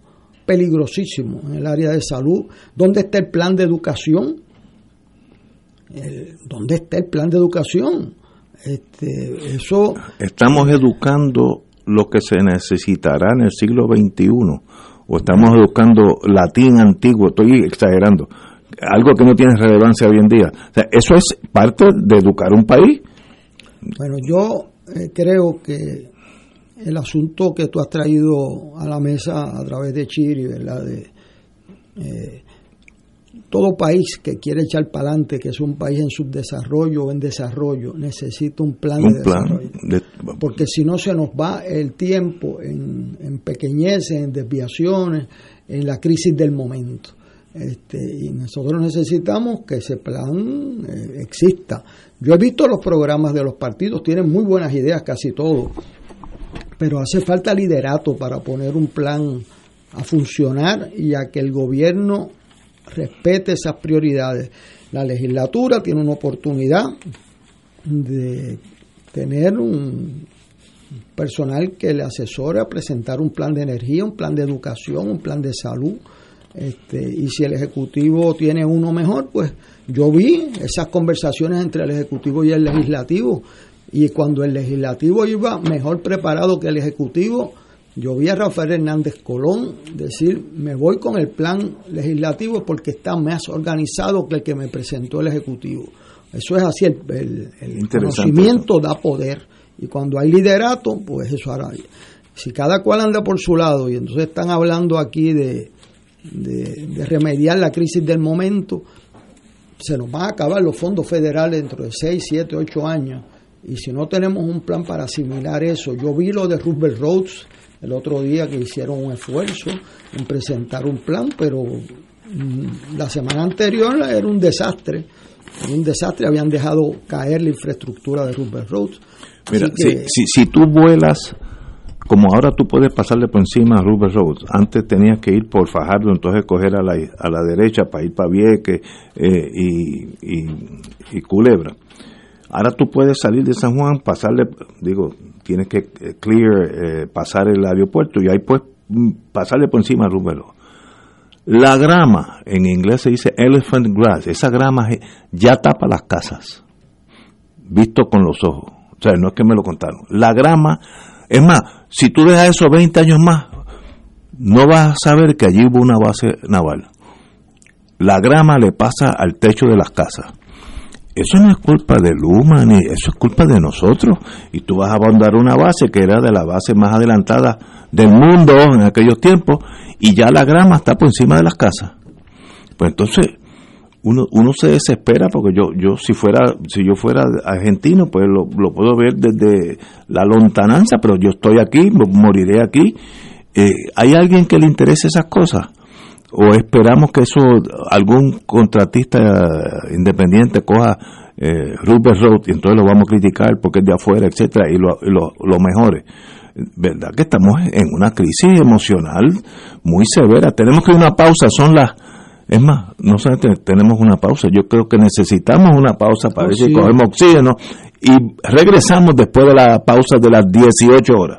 Peligrosísimo en el área de salud. ¿Dónde está el plan de educación? El- ¿Dónde está el plan de educación? Este, eso ¿Estamos educando lo que se necesitará en el siglo XXI? ¿O estamos educando latín antiguo? Estoy exagerando. Algo que no tiene relevancia hoy en día. O sea, eso es parte de educar un país. Bueno, yo eh, creo que el asunto que tú has traído a la mesa a través de Chiri, ¿verdad? De, eh, todo país que quiere echar para adelante, que es un país en subdesarrollo o en desarrollo, necesita un plan de Un plan. desarrollo. de- Porque si no se nos va el tiempo en, en pequeñeces, en desviaciones, en la crisis del momento. Este, y nosotros necesitamos que ese plan eh, exista. Yo he visto los programas de los partidos, tienen muy buenas ideas casi todos, pero hace falta liderato para poner un plan a funcionar y a que el gobierno respete esas prioridades. La legislatura tiene una oportunidad de tener un personal que le asesore a presentar un plan de energía, un plan de educación, un plan de salud. Este, y si el Ejecutivo tiene uno mejor, pues yo vi esas conversaciones entre el Ejecutivo y el Legislativo. Y cuando el Legislativo iba mejor preparado que el Ejecutivo, yo vi a Rafael Hernández Colón decir, me voy con el plan legislativo porque está más organizado que el que me presentó el Ejecutivo. Eso es así, el, el- el Interesante conocimiento da poder. Y cuando hay liderato, pues eso hará. Si cada cual anda por su lado y entonces están hablando aquí de, de, de remediar la crisis del momento, se nos van a acabar los fondos federales dentro de 6, 7, 8 años. Y si no tenemos un plan para asimilar eso, yo vi lo de Roosevelt Roads el otro día que hicieron un esfuerzo en presentar un plan, pero mm, la semana anterior era un desastre. Era un desastre, habían dejado caer la infraestructura de Roosevelt Roads. Mira, que- si, si, si tú vuelas, como ahora tú puedes pasarle por encima a Rupert Road, antes tenías que ir por Fajardo, entonces coger a la, a la derecha para ir para Vieques eh, y, y, y Culebra. Ahora tú puedes salir de San Juan, pasarle, digo, tienes que eh, clear, eh, pasar el aeropuerto y ahí puedes mm, pasarle por encima a Road. La grama, en inglés se dice elephant grass, esa grama ya tapa las casas visto con los ojos. O sea, no es que me lo contaron. La grama, es más, si tú dejas eso 20 años más, no vas a saber que allí hubo una base naval. La grama le pasa al techo de las casas. Eso no es culpa de Luma, ni eso es culpa de nosotros. Y tú vas a abandar una base que era de la base más adelantada del mundo en aquellos tiempos, y ya la grama está por encima de las casas. Pues entonces, uno, uno se desespera porque yo yo si fuera si yo fuera argentino pues lo, lo puedo ver desde la lontananza pero yo estoy aquí mo- moriré aquí Eh, hay alguien que le interese esas cosas o esperamos que eso algún contratista eh, independiente coja eh, Rupert Road y entonces lo vamos a criticar porque es de afuera etcétera y lo, lo, lo mejore verdad que estamos en una crisis emocional muy severa tenemos que una pausa son las es más, no sé, te- tenemos una pausa. Yo creo que necesitamos una pausa para ver si cogemos oxígeno y regresamos después de la pausa de las 18 horas.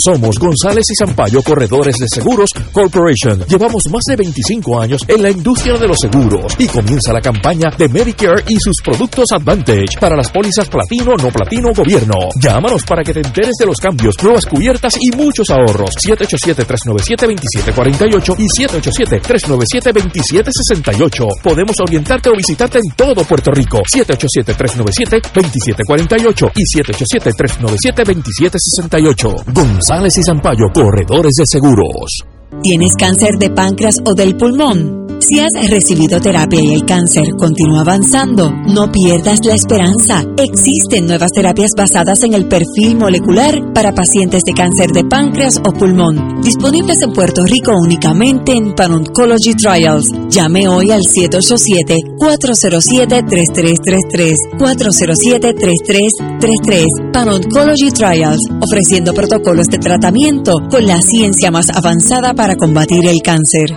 Somos González y Zampayo Corredores de Seguros Corporation. Llevamos más de 25 años en la industria de los seguros y comienza la campaña de Medicare y sus productos Advantage para las pólizas platino, no platino, gobierno. Llámanos para que te enteres de los cambios, nuevas cubiertas y muchos ahorros. 787-397-2748 y 787-397-2768. Podemos orientarte o visitarte en todo Puerto Rico. 787-397-2748 y 787-397-2768. González y Zampayo, Corredores de Seguros. ¿Tienes cáncer de páncreas o del pulmón? Si has recibido terapia y el cáncer continúa avanzando, no pierdas la esperanza. Existen nuevas terapias basadas en el perfil molecular para pacientes de cáncer de páncreas o pulmón, disponibles en Puerto Rico únicamente en Pan-Oncology Trials. Llame hoy al 787-407-3333, 407-3333, Pan-Oncology Trials, ofreciendo protocolos de tratamiento con la ciencia más avanzada para combatir el cáncer.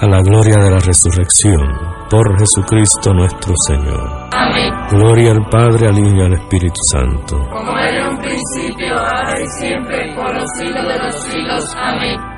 a la gloria de la resurrección, por Jesucristo nuestro Señor. Amén. Gloria al Padre, al Hijo y al Espíritu Santo. Como era en un principio, ahora y siempre, por los siglos de los siglos. Amén.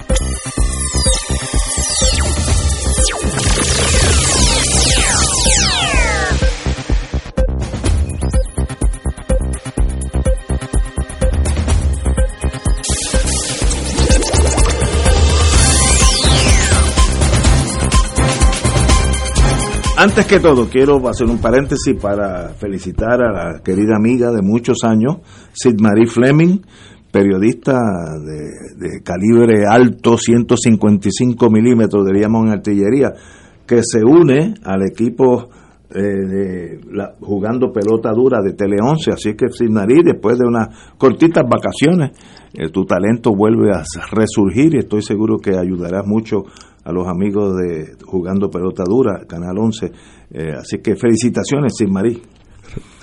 Antes que todo, quiero hacer un paréntesis para felicitar a la querida amiga de muchos años, Sid Marie Fleming, periodista de, de calibre alto, 155 milímetros, diríamos en artillería, que se une al equipo eh, de la- jugando pelota dura de Tele 11. Así que, Sid Marie, después de unas cortitas vacaciones, eh, tu talento vuelve a resurgir y estoy seguro que ayudarás mucho a los amigos de Jugando Pelota Dura, Canal 11. Eh, así que felicitaciones, Sid Marie.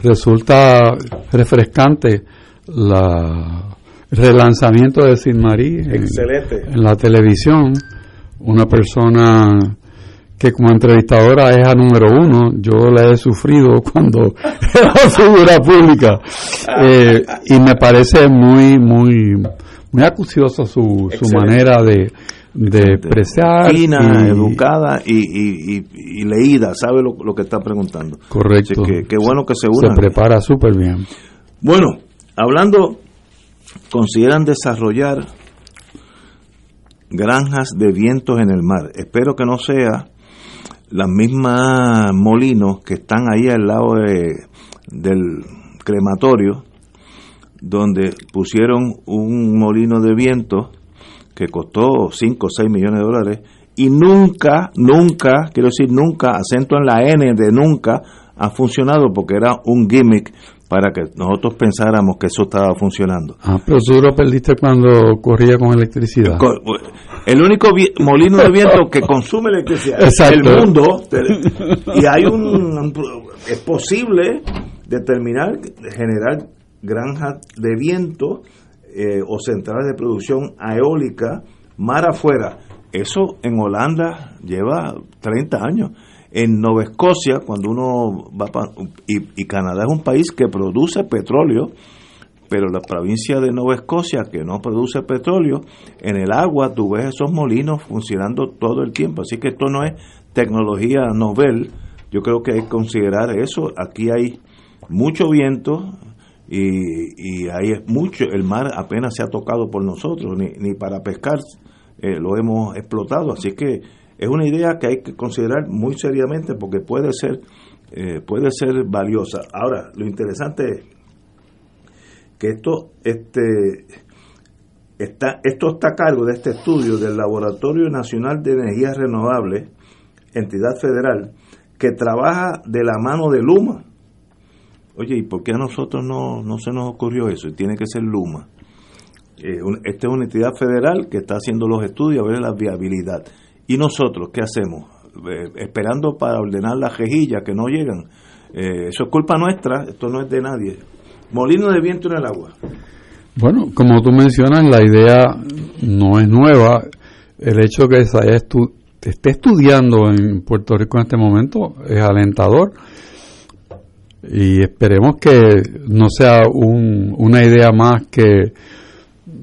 Resulta refrescante la el relanzamiento de Sin Marí en, en la televisión. Una persona que como entrevistadora es a número uno, yo la he sufrido cuando era figura pública. Eh, y me parece muy, muy, muy acuciosa su, su manera de, de expresar. Fina, y- educada y, y- leída, sabe lo, lo que está preguntando. Correcto. Así que qué bueno que se se prepara súper bien. Bueno, hablando, consideran desarrollar granjas de vientos en el mar. Espero que no sea las mismas molinos que están ahí al lado de- del crematorio, donde pusieron un molino de viento que costó 5 o 6 millones de dólares y nunca, nunca, quiero decir nunca, acento en la N de nunca, ha funcionado porque era un gimmick para que nosotros pensáramos que eso estaba funcionando. Ah, pero tú lo perdiste cuando corría con electricidad. El único molino de viento que consume electricidad Exacto. el mundo, y hay un, es posible determinar, generar granjas de viento eh, o centrales de producción eólica mar afuera. Eso en Holanda lleva 30 años. En Nueva Escocia, cuando uno va pa- y, y Canadá es un país que produce petróleo, pero la provincia de Nueva Escocia, que no produce petróleo, en el agua tú ves esos molinos funcionando todo el tiempo. Así que esto no es tecnología novel. Yo creo que hay que considerar eso. Aquí hay mucho viento y, y hay mucho. El mar apenas se ha tocado por nosotros, ni, ni para pescar eh, lo hemos explotado. Así que es una idea que hay que considerar muy seriamente porque puede ser, eh, puede ser valiosa. Ahora, lo interesante es que esto, este, está, esto está a cargo de este estudio del Laboratorio Nacional de Energías Renovables, entidad federal, que trabaja de la mano de Luma. Oye, ¿y por qué a nosotros no, no se nos ocurrió eso? Tiene que ser Luma. Eh, esta es una entidad federal que está haciendo los estudios a ver la viabilidad. ¿Y nosotros qué hacemos? Eh, esperando para ordenar las rejillas que no llegan. Eh, eso es culpa nuestra, esto no es de nadie. Molino de viento en el agua. Bueno, como tú mencionas, la idea no es nueva. El hecho que se haya estu- esté estudiando en Puerto Rico en este momento es alentador y esperemos que no sea un- una idea más que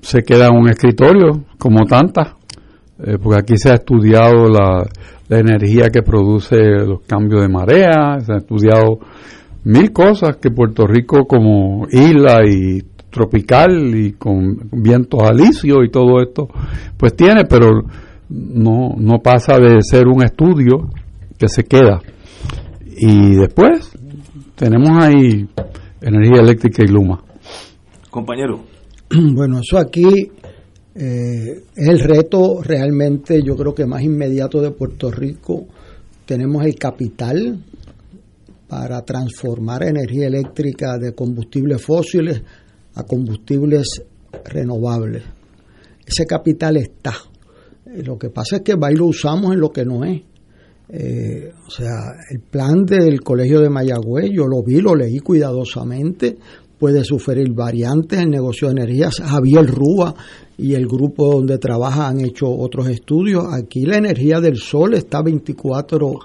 se queda en un escritorio como tantas, eh, porque aquí se ha estudiado la, la energía que produce los cambios de marea, se ha estudiado mil cosas que Puerto Rico como isla y tropical y con vientos alisios y todo esto, pues tiene, pero no, no pasa de ser un estudio que se queda. Y después tenemos ahí energía eléctrica y Luma. Compañero. Bueno, eso aquí eh, es el reto realmente, yo creo que más inmediato de Puerto Rico. Tenemos el capital para transformar energía eléctrica de combustibles fósiles a combustibles renovables. Ese capital está. Lo que pasa es que va y lo usamos en lo que no es. Eh, o sea, el plan del Colegio de Mayagüez, yo lo vi, lo leí cuidadosamente, puede sufrir variantes en negocio de energías. Javier Rúa y el grupo donde trabaja han hecho otros estudios. Aquí la energía del sol está 24,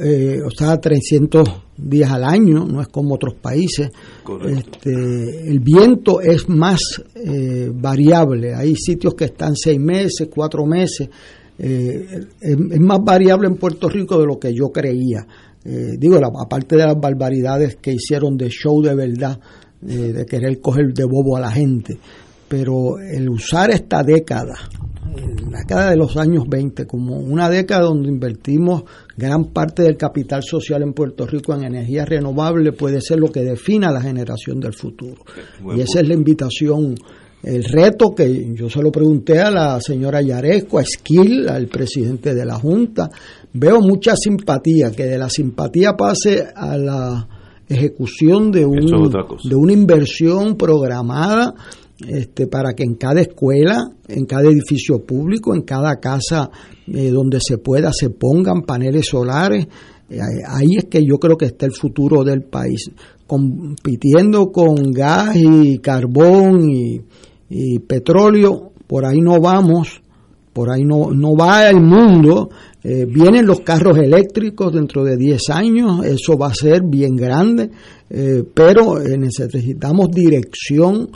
eh, o sea, 300 días al año, no es como otros países. Este, el viento es más eh, variable, hay sitios que están seis meses, cuatro meses. Eh, es, es más variable en Puerto Rico de lo que yo creía. Eh, digo, la- aparte de las barbaridades que hicieron de show de verdad, eh, de querer coger de bobo a la gente, pero el usar esta década, la década de los años 20, como una década donde invertimos gran parte del capital social en Puerto Rico en energías renovables, puede ser lo que defina la generación del futuro. Buen Y esa es la invitación, el reto que yo se lo pregunté a la señora Yaresco, a Esquil, al presidente de la Junta. Veo mucha simpatía, que de la simpatía pase a la ejecución de, es un, de una inversión programada este, para que en cada escuela, en cada edificio público, en cada casa eh, donde se pueda, se pongan paneles solares. Eh, ahí es que yo creo que está el futuro del país, compitiendo con gas y carbón y, y petróleo, por ahí no vamos, por ahí no, no va el mundo. Eh, vienen los carros eléctricos dentro de 10 años, eso va a ser bien grande, eh, pero eh, necesitamos dirección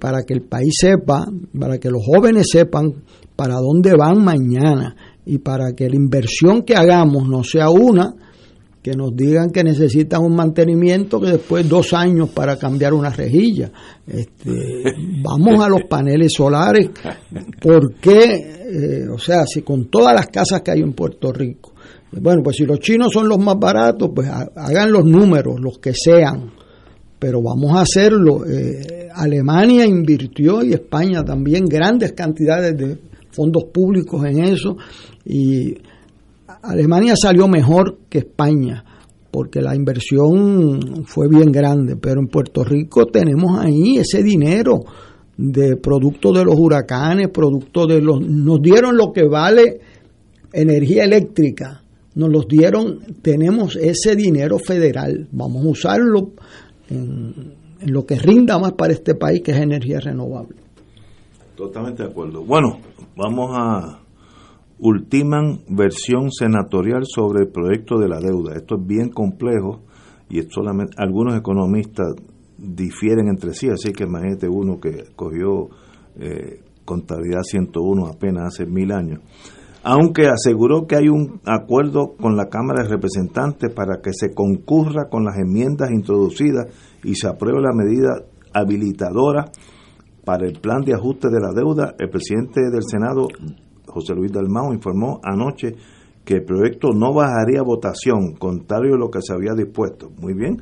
para que el país sepa, para que los jóvenes sepan para dónde van mañana y para que la inversión que hagamos no sea una que nos digan que necesitan un mantenimiento que después dos años para cambiar una rejilla. Este, vamos a los paneles solares, porque, eh, o sea, si con todas las casas que hay en Puerto Rico, bueno, pues si los chinos son los más baratos, pues ha- hagan los números, los que sean, pero vamos a hacerlo. Eh, Alemania invirtió y España también grandes cantidades de fondos públicos en eso. Y Alemania salió mejor que España porque la inversión fue bien grande, pero en Puerto Rico tenemos ahí ese dinero de producto de los huracanes, producto de los nos dieron lo que vale energía eléctrica, nos los dieron, tenemos ese dinero federal, vamos a usarlo en en lo que rinda más para este país, que es energía renovable. Totalmente de acuerdo. Bueno, vamos a ultiman versión senatorial sobre el proyecto de la deuda. Esto es bien complejo y solamente algunos economistas difieren entre sí, así que imagínate uno que cogió eh, contabilidad 101 apenas hace mil años. Aunque aseguró que hay un acuerdo con la Cámara de Representantes para que se concurra con las enmiendas introducidas y se apruebe la medida habilitadora para el plan de ajuste de la deuda, el presidente del Senado, José Luis Dalmao, informó anoche que el proyecto no bajaría votación, contrario a lo que se había dispuesto. Muy bien.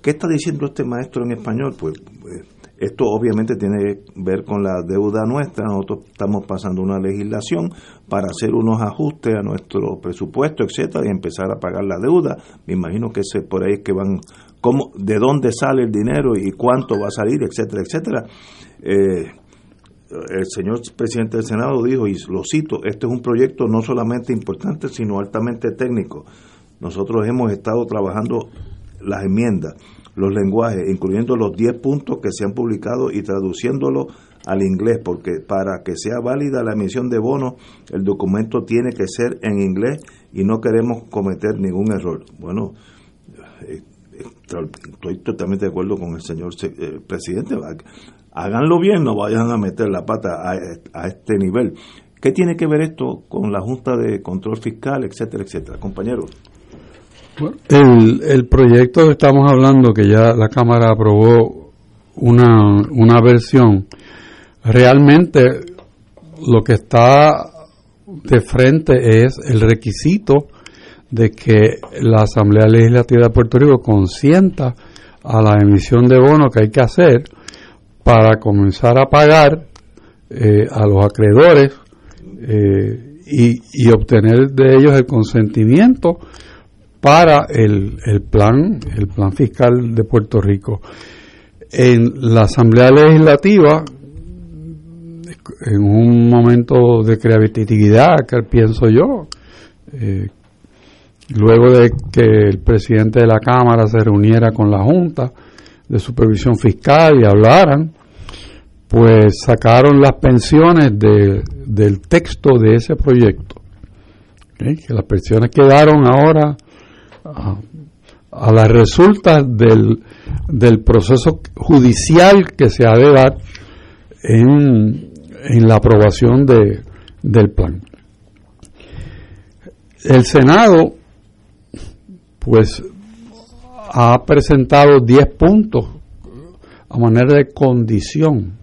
¿Qué está diciendo este maestro en español? Pues, pues esto obviamente tiene que ver con la deuda nuestra. Nosotros estamos pasando una legislación para hacer unos ajustes a nuestro presupuesto, etcétera, y empezar a pagar la deuda. Me imagino que es por ahí que van, cómo, de dónde sale el dinero y cuánto va a salir, etcétera, etcétera. Eh, el señor presidente del Senado dijo, y lo cito, este es un proyecto no solamente importante, sino altamente técnico. Nosotros hemos estado trabajando las enmiendas, los lenguajes, incluyendo los 10 puntos que se han publicado y traduciéndolo al inglés, porque para que sea válida la emisión de bonos, el documento tiene que ser en inglés y no queremos cometer ningún error. Bueno, eh, estoy totalmente de acuerdo con el señor eh, presidente háganlo bien, no vayan a meter la pata a, este nivel. ¿Qué tiene que ver esto con la Junta de Control Fiscal, etcétera, etcétera? Compañeros. El, el proyecto que estamos hablando, que ya la Cámara aprobó una, una versión, realmente lo que está de frente es el requisito de que la Asamblea Legislativa de Puerto Rico consienta a la emisión de bonos que hay que hacer para comenzar a pagar eh, a los acreedores eh, y, obtener de ellos el consentimiento para el, el, plan el plan fiscal de Puerto Rico. En la Asamblea Legislativa en un momento de creatividad que pienso yo eh, luego de que el presidente de la Cámara se reuniera con la Junta de supervisión fiscal y hablaran, pues sacaron las pensiones de, del texto de ese proyecto. Que las pensiones quedaron ahora a, a las resultas del, del proceso judicial que se ha de dar en, en la aprobación de, del plan. El Senado, pues ha presentado 10 puntos a manera de condición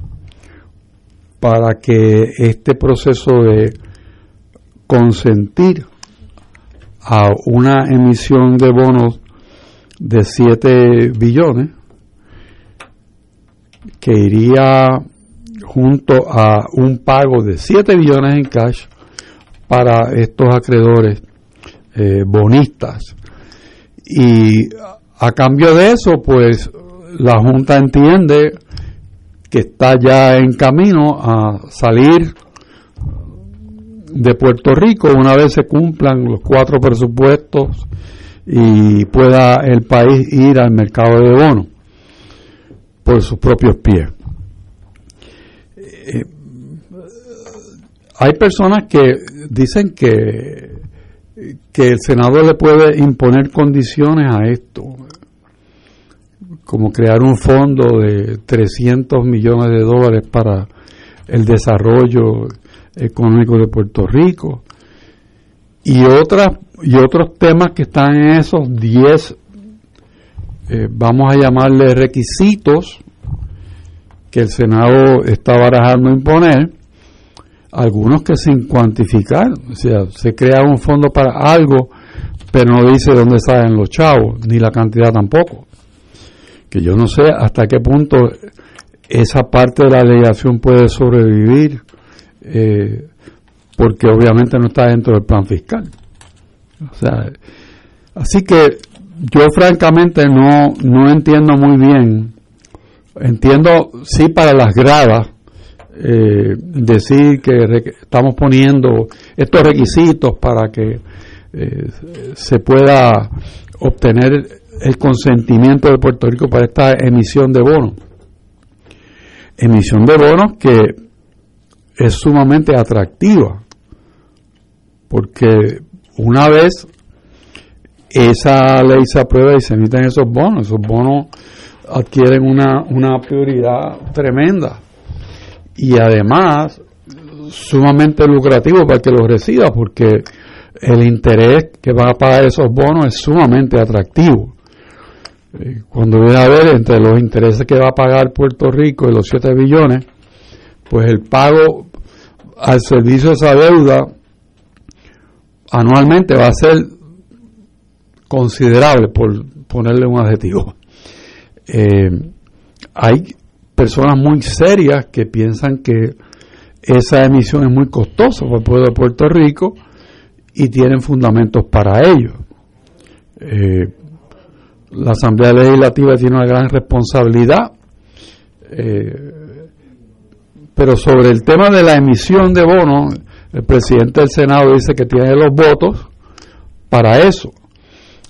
para que este proceso de consentir a una emisión de bonos de 7 billones que iría junto a un pago de 7 billones en cash para estos acreedores eh, bonistas. Y a cambio de eso, pues la Junta entiende que está ya en camino a salir de Puerto Rico una vez se cumplan los cuatro presupuestos y pueda el país ir al mercado de bonos por sus propios pies. Eh, hay personas que dicen que, que el Senado le puede imponer condiciones a esto como crear un fondo de 300 millones de dólares para el desarrollo económico de Puerto Rico. Y otras y otros temas que están en esos 10 eh, vamos a llamarle requisitos que el Senado está barajando imponer algunos que sin cuantificar o sea se crea un fondo para algo pero no dice dónde salen los chavos ni la cantidad tampoco que yo no sé hasta qué punto esa parte de la alegación puede sobrevivir, eh, porque obviamente no está dentro del plan fiscal. O sea, así que yo francamente no, no entiendo muy bien, entiendo sí para las gradas, eh, decir que estamos poniendo estos requisitos para que eh, se pueda obtener el consentimiento de Puerto Rico para esta emisión de bonos. Emisión de bonos que es sumamente atractiva, porque una vez esa ley se aprueba y se emiten esos bonos, esos bonos adquieren una, una prioridad tremenda y además sumamente lucrativo para que los reciba porque el interés que va a pagar esos bonos es sumamente atractivo. Eh, Cuando viene a ver entre los intereses que va a pagar Puerto Rico y los 7 billones, pues el pago al servicio de esa deuda anualmente va a ser considerable, por ponerle un adjetivo. Eh, hay personas muy serias que piensan que esa emisión es muy costosa para el pueblo de Puerto Rico y tienen fundamentos para ello. Eh, la Asamblea Legislativa tiene una gran responsabilidad, eh, pero sobre el tema de la emisión de bonos, el presidente del Senado dice que tiene los votos para eso.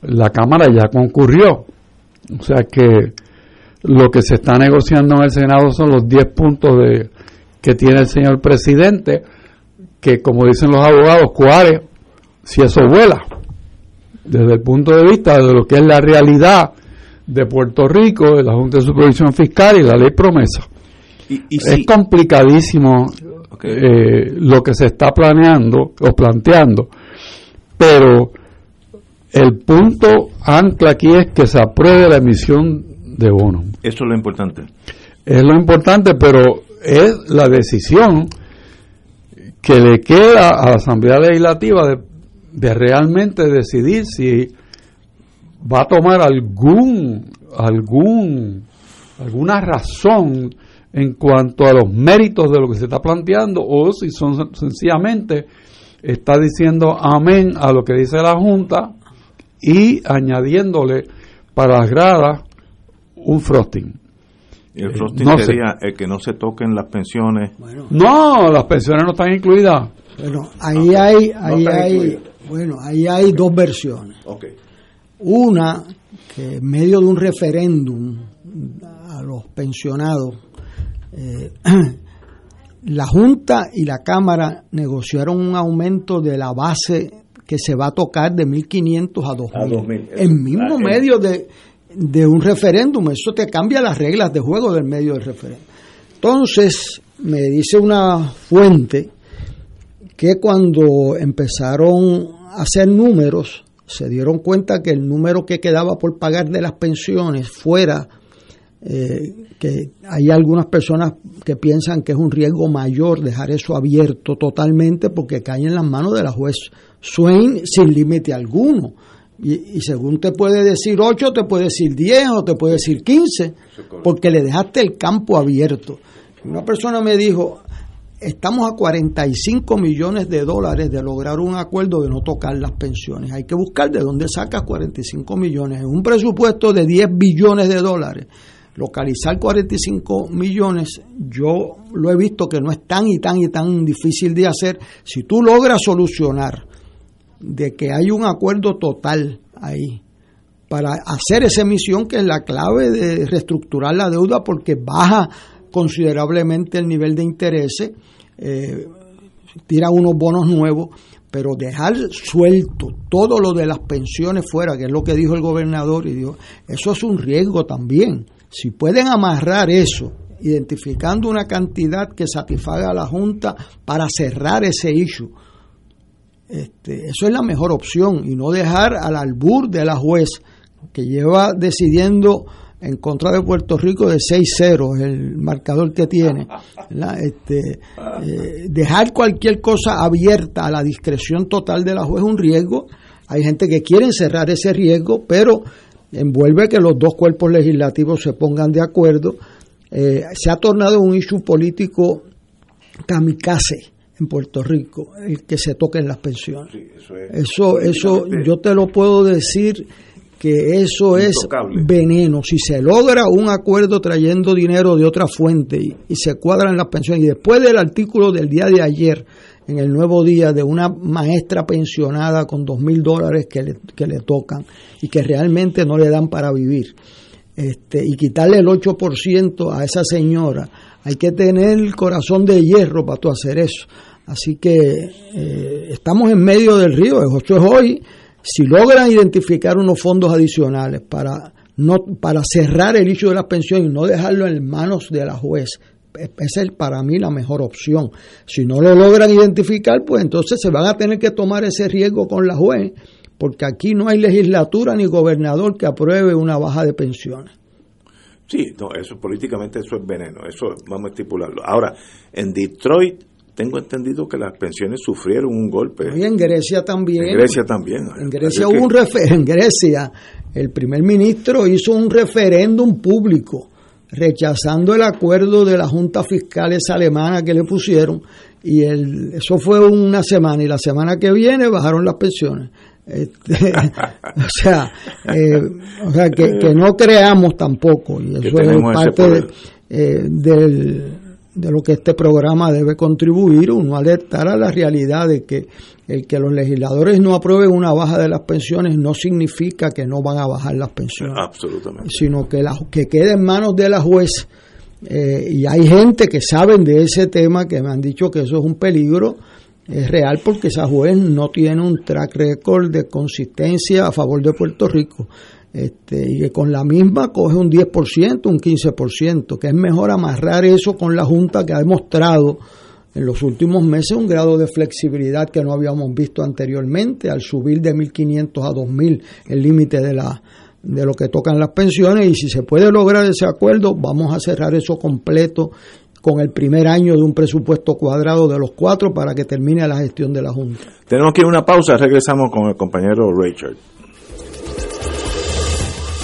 La Cámara ya concurrió, o sea que lo que se está negociando en el Senado son los 10 puntos de, que tiene el señor presidente, que como dicen los abogados, cuáles, si eso vuela, desde el punto de vista de lo que es la realidad de Puerto Rico, de la Junta de Supervisión Fiscal y la ley promesa. Y, y Es si- complicadísimo eh, lo que se está planeando o planteando, pero el punto ancla aquí es que se apruebe la emisión de bonos. eso es lo importante. Es lo importante, pero es la decisión que le queda a la Asamblea Legislativa de, de realmente decidir si va a tomar algún algún alguna razón en cuanto a los méritos de lo que se está planteando o si son sencillamente está diciendo amén a lo que dice la Junta y añadiéndole para las gradas un frosting. El Eh, frosting sé. sería el que no se toquen las pensiones. No, las pensiones no están incluidas. Bueno, ahí hay, ahí está hay. Bueno, ahí hay dos versiones. Ok. Una, que en medio de un referéndum a los pensionados, eh, la Junta y la Cámara negociaron un aumento de la base que se va a tocar de 1.500 a 2.000. A 2.000, eso. En mismo Ah, medio de, de un referéndum. Eso te cambia las reglas de juego del medio del referéndum. Entonces, me dice una fuente que cuando empezaron hacer números, se dieron cuenta que el número que quedaba por pagar de las pensiones fuera, eh, que hay algunas personas que piensan que es un riesgo mayor dejar eso abierto totalmente porque cae en las manos de la juez Swain sin límite alguno. Y, y según te puede decir 8, te puede decir 10 o te puede decir 15, porque le dejaste el campo abierto. Una persona me dijo, estamos a 45 millones de dólares de lograr un acuerdo de no tocar las pensiones. Hay que buscar de dónde sacas 45 millones. En un presupuesto de 10 billones de dólares, localizar 45 millones, yo lo he visto que no es tan y tan y tan difícil de hacer. Si tú logras solucionar de que hay un acuerdo total ahí para hacer esa emisión que es la clave de reestructurar la deuda porque baja considerablemente el nivel de intereses, eh, tira unos bonos nuevos, pero dejar suelto todo lo de las pensiones fuera, que es lo que dijo el gobernador, y dijo, eso es un riesgo también. Si pueden amarrar eso, identificando una cantidad que satisfaga a la Junta para cerrar ese issue, este, eso es la mejor opción y no dejar al albur de la juez que lleva decidiendo en contra de Puerto Rico de 6-0, el marcador que tiene. Este, eh, dejar cualquier cosa abierta a la discreción total de la juez es un riesgo. Hay gente que quiere cerrar ese riesgo, pero envuelve que los dos cuerpos legislativos se pongan de acuerdo. Eh, se ha tornado un issue político kamikaze en Puerto Rico, el que se toquen las pensiones. Eso, eso, yo te lo puedo decir que eso es veneno. Si se logra un acuerdo trayendo dinero de otra fuente y, y se cuadran las pensiones, y después del artículo del día de ayer en el nuevo día de una maestra pensionada con dos mil dólares que le, que le tocan y que realmente no le dan para vivir. Este, y quitarle el 8% a esa señora, hay que tener el corazón de hierro para tú hacer eso. Así que eh, estamos en medio del río, eso es hoy. Si logran identificar unos fondos adicionales para no para cerrar el hecho de las pensiones y no dejarlo en manos de la juez, esa es para mí la mejor opción. Si no lo logran identificar, pues entonces se van a tener que tomar ese riesgo con la juez, porque aquí no hay legislatura ni gobernador que apruebe una baja de pensiones. Sí, no, eso políticamente eso es veneno, eso vamos a estipularlo. Ahora, en Detroit tengo entendido que las pensiones sufrieron un golpe. Y en Grecia también. En Grecia también. En Grecia hubo un en Grecia el primer ministro hizo un referéndum público rechazando el acuerdo de la Junta Fiscales alemana que le pusieron y el, eso fue una semana y la semana que viene bajaron las pensiones. Este, o sea, eh, o sea que, que, no creamos tampoco y eso es parte de, eh, del de lo que este programa debe contribuir, uno alertar a la realidad de que el que los legisladores no aprueben una baja de las pensiones no significa que no van a bajar las pensiones. Absolutamente. Sino que, la, que quede en manos de la juez. Eh, y hay gente que saben de ese tema que me han dicho que eso es un peligro. Es real porque esa juez no tiene un track record de consistencia a favor de Puerto Rico este, y que con la misma coge un 10%, un 15%, que es mejor amarrar eso con la Junta que ha demostrado en los últimos meses un grado de flexibilidad que no habíamos visto anteriormente, al subir de 1.500 a 2.000 el límite de, la, de lo que tocan las pensiones, y si se puede lograr ese acuerdo, vamos a cerrar eso completo con el primer año de un presupuesto cuadrado de los cuatro para que termine la gestión de la Junta. Tenemos que ir a una pausa, regresamos con el compañero Richard.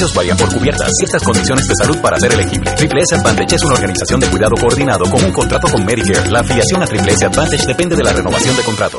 Beneficios varían por cubiertas. Ciertas condiciones de salud para ser elegible. Triple S Advantage es una organización de cuidado coordinado con un contrato con Medicare. La afiliación a Triple S Advantage depende de la renovación de contrato.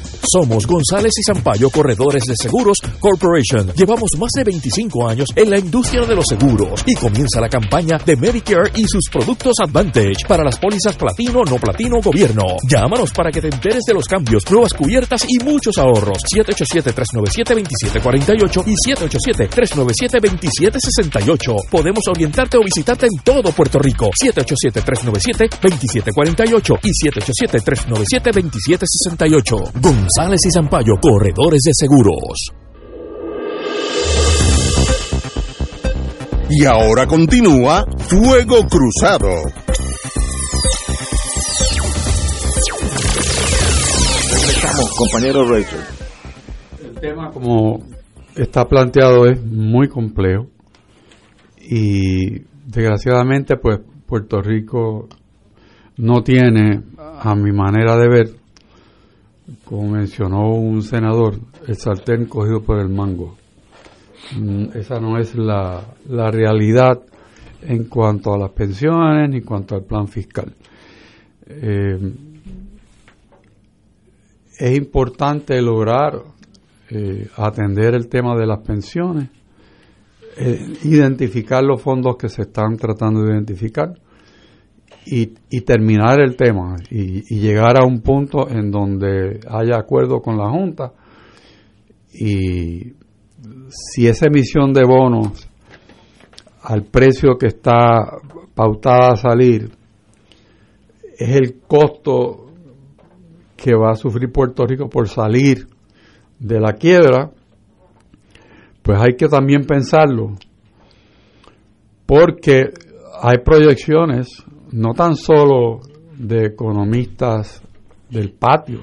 Somos González y Zampayo Corredores de Seguros Corporation. Llevamos más de 25 años en la industria de los seguros y comienza la campaña de Medicare y sus productos Advantage para las pólizas platino, no platino, gobierno. Llámanos para que te enteres de los cambios, nuevas cubiertas y muchos ahorros. 787-397-2748 y 787-397-2768. Podemos orientarte o visitarte en todo Puerto Rico. 787-397-2748 y 787-397-2768. González y Zampayo, corredores de seguros. Y ahora continúa Fuego Cruzado. Estamos, compañero Rachel. El tema como está planteado es muy complejo y desgraciadamente pues Puerto Rico no tiene a mi manera de ver como mencionó un senador, el sartén cogido por el mango. Mm, Esa no es la, la realidad en cuanto a las pensiones ni en cuanto al plan fiscal. Eh, es importante lograr eh, atender el tema de las pensiones, eh, identificar los fondos que se están tratando de identificar y, y terminar el tema y, y llegar a un punto en donde haya acuerdo con la Junta. Y si esa emisión de bonos al precio que está pautada a salir es el costo que va a sufrir Puerto Rico por salir de la quiebra, pues hay que también pensarlo, porque hay proyecciones no tan solo de economistas del patio,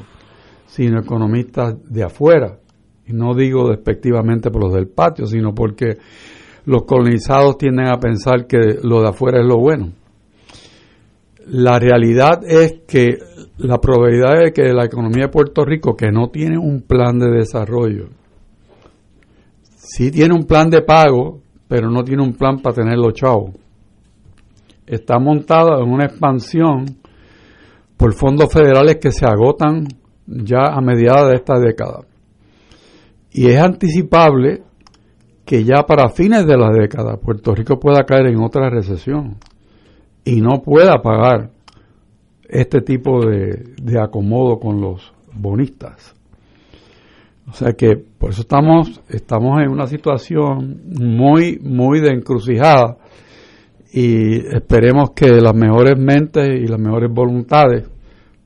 sino economistas de afuera, y no digo despectivamente por los del patio, sino porque los colonizados tienden a pensar que lo de afuera es lo bueno. La realidad es que la probabilidad de que la economía de Puerto Rico, que no tiene un plan de desarrollo, sí tiene un plan de pago, pero no tiene un plan para tener los chavos, está montada en una expansión por fondos federales que se agotan ya a mediados de esta década. Y es anticipable que ya para fines de la década Puerto Rico pueda caer en otra recesión y no pueda pagar este tipo de, de acomodo con los bonistas. O sea que por eso estamos, estamos en una situación muy, muy de encrucijada y esperemos que las mejores mentes y las mejores voluntades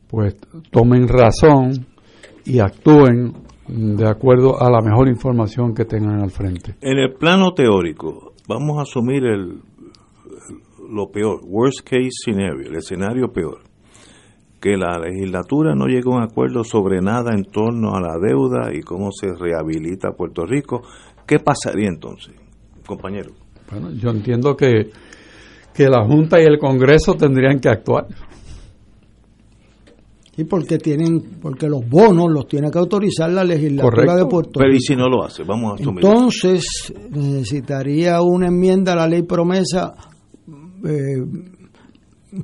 pues tomen razón y actúen de acuerdo a la mejor información que tengan al frente. En el plano teórico, vamos a asumir el, lo peor, worst case scenario, el escenario peor, que la legislatura no llegue a un acuerdo sobre nada en torno a la deuda y cómo se rehabilita Puerto Rico. ¿Qué pasaría entonces, compañero? Bueno, yo entiendo que, que la Junta y el Congreso tendrían que actuar. Sí, porque tienen, porque los bonos los tiene que autorizar la legislatura Correcto. de Puerto Pero Rico. ¿y si no lo hace? Vamos a asumir. Entonces necesitaría una enmienda a la ley promesa eh,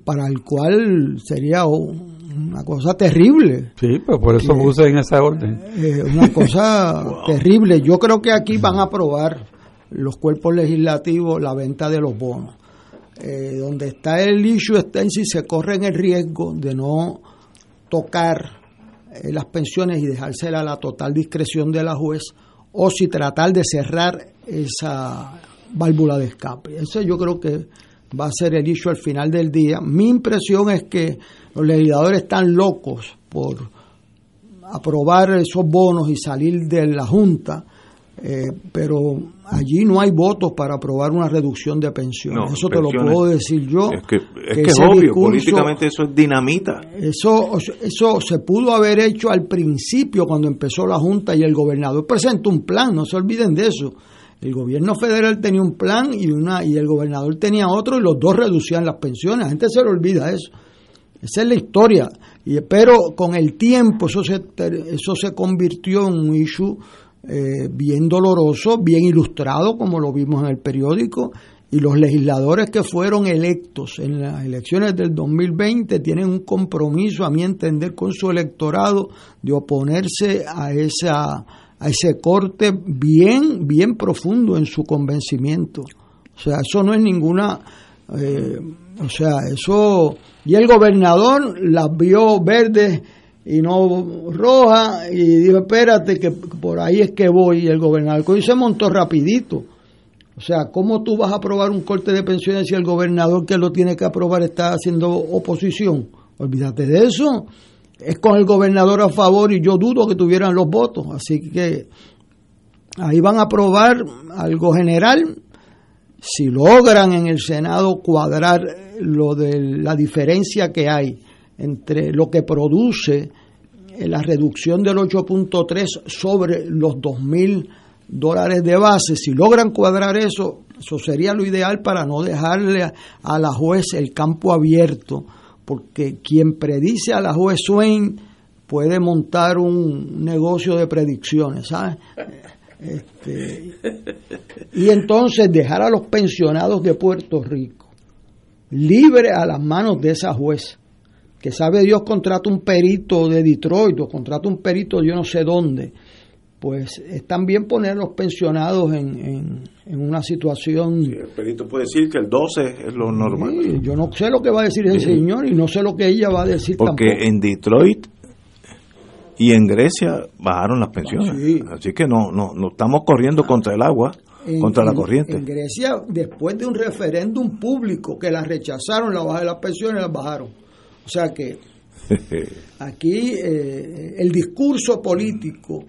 para el cual sería una cosa terrible. Sí, pues por eso Que- puse en esa orden. Eh, una cosa terrible. Yo creo que aquí van a aprobar los cuerpos legislativos la venta de los bonos. Eh, donde está el issue está si se corren el riesgo de no tocar eh, las pensiones y dejársela a la total discreción de la juez o si tratar de cerrar esa válvula de escape. Eso yo creo que va a ser el issue al final del día. Mi impresión es que los legisladores están locos por aprobar esos bonos y salir de la Junta, eh, pero allí no hay votos para aprobar una reducción de pensiones. No, eso te lo puedo decir yo. Es que es, que que es ese obvio, discurso- políticamente eso es dinamita. Eso, eso se pudo haber hecho al principio cuando empezó la Junta y el gobernador presentó un plan, no se olviden de eso. El gobierno federal tenía un plan y una y el gobernador tenía otro y los dos reducían las pensiones. La gente se le olvida eso. Esa es la historia. Y, pero con el tiempo eso se, eso se convirtió en un issue eh, bien doloroso, bien ilustrado, como lo vimos en el periódico. Y los legisladores que fueron electos en las elecciones del 2020 tienen un compromiso, a mi entender, con su electorado de oponerse a esa a ese corte bien bien profundo en su convencimiento. O sea, eso no es ninguna eh, o sea, eso y el gobernador las vio verdes y no rojas y dijo, espérate que por ahí es que voy el gobernador y se montó rapidito. O sea, ¿cómo tú vas a aprobar un corte de pensiones si el gobernador que lo tiene que aprobar está haciendo oposición? Olvídate de eso. Es con el gobernador a favor y yo dudo que tuvieran los votos. Así que ahí van a aprobar algo general. Si logran en el Senado cuadrar lo de la diferencia que hay entre lo que produce la reducción del 8.3 sobre los 2.000 dólares de base, si logran cuadrar eso, eso sería lo ideal para no dejarle a, la juez el campo abierto, porque quien predice a la juez Swain puede montar un negocio de predicciones, ¿sabes? Este, y entonces dejar a los pensionados de Puerto Rico libre a las manos de esa juez, que sabe Dios contrata un perito de Detroit o contrata un perito de yo no sé dónde, pues es también poner a los pensionados en, en, una situación... el perito puede decir que el 12 es lo normal. yo no sé lo que va a decir ese señor y no sé lo que ella va a decir Porque en Detroit y en Grecia bajaron las pensiones. Así que no, no, no estamos corriendo contra el agua contra la corriente. En Grecia, después de un referéndum público que la rechazaron, la baja de las pensiones, las bajaron. O sea que aquí eh, el discurso político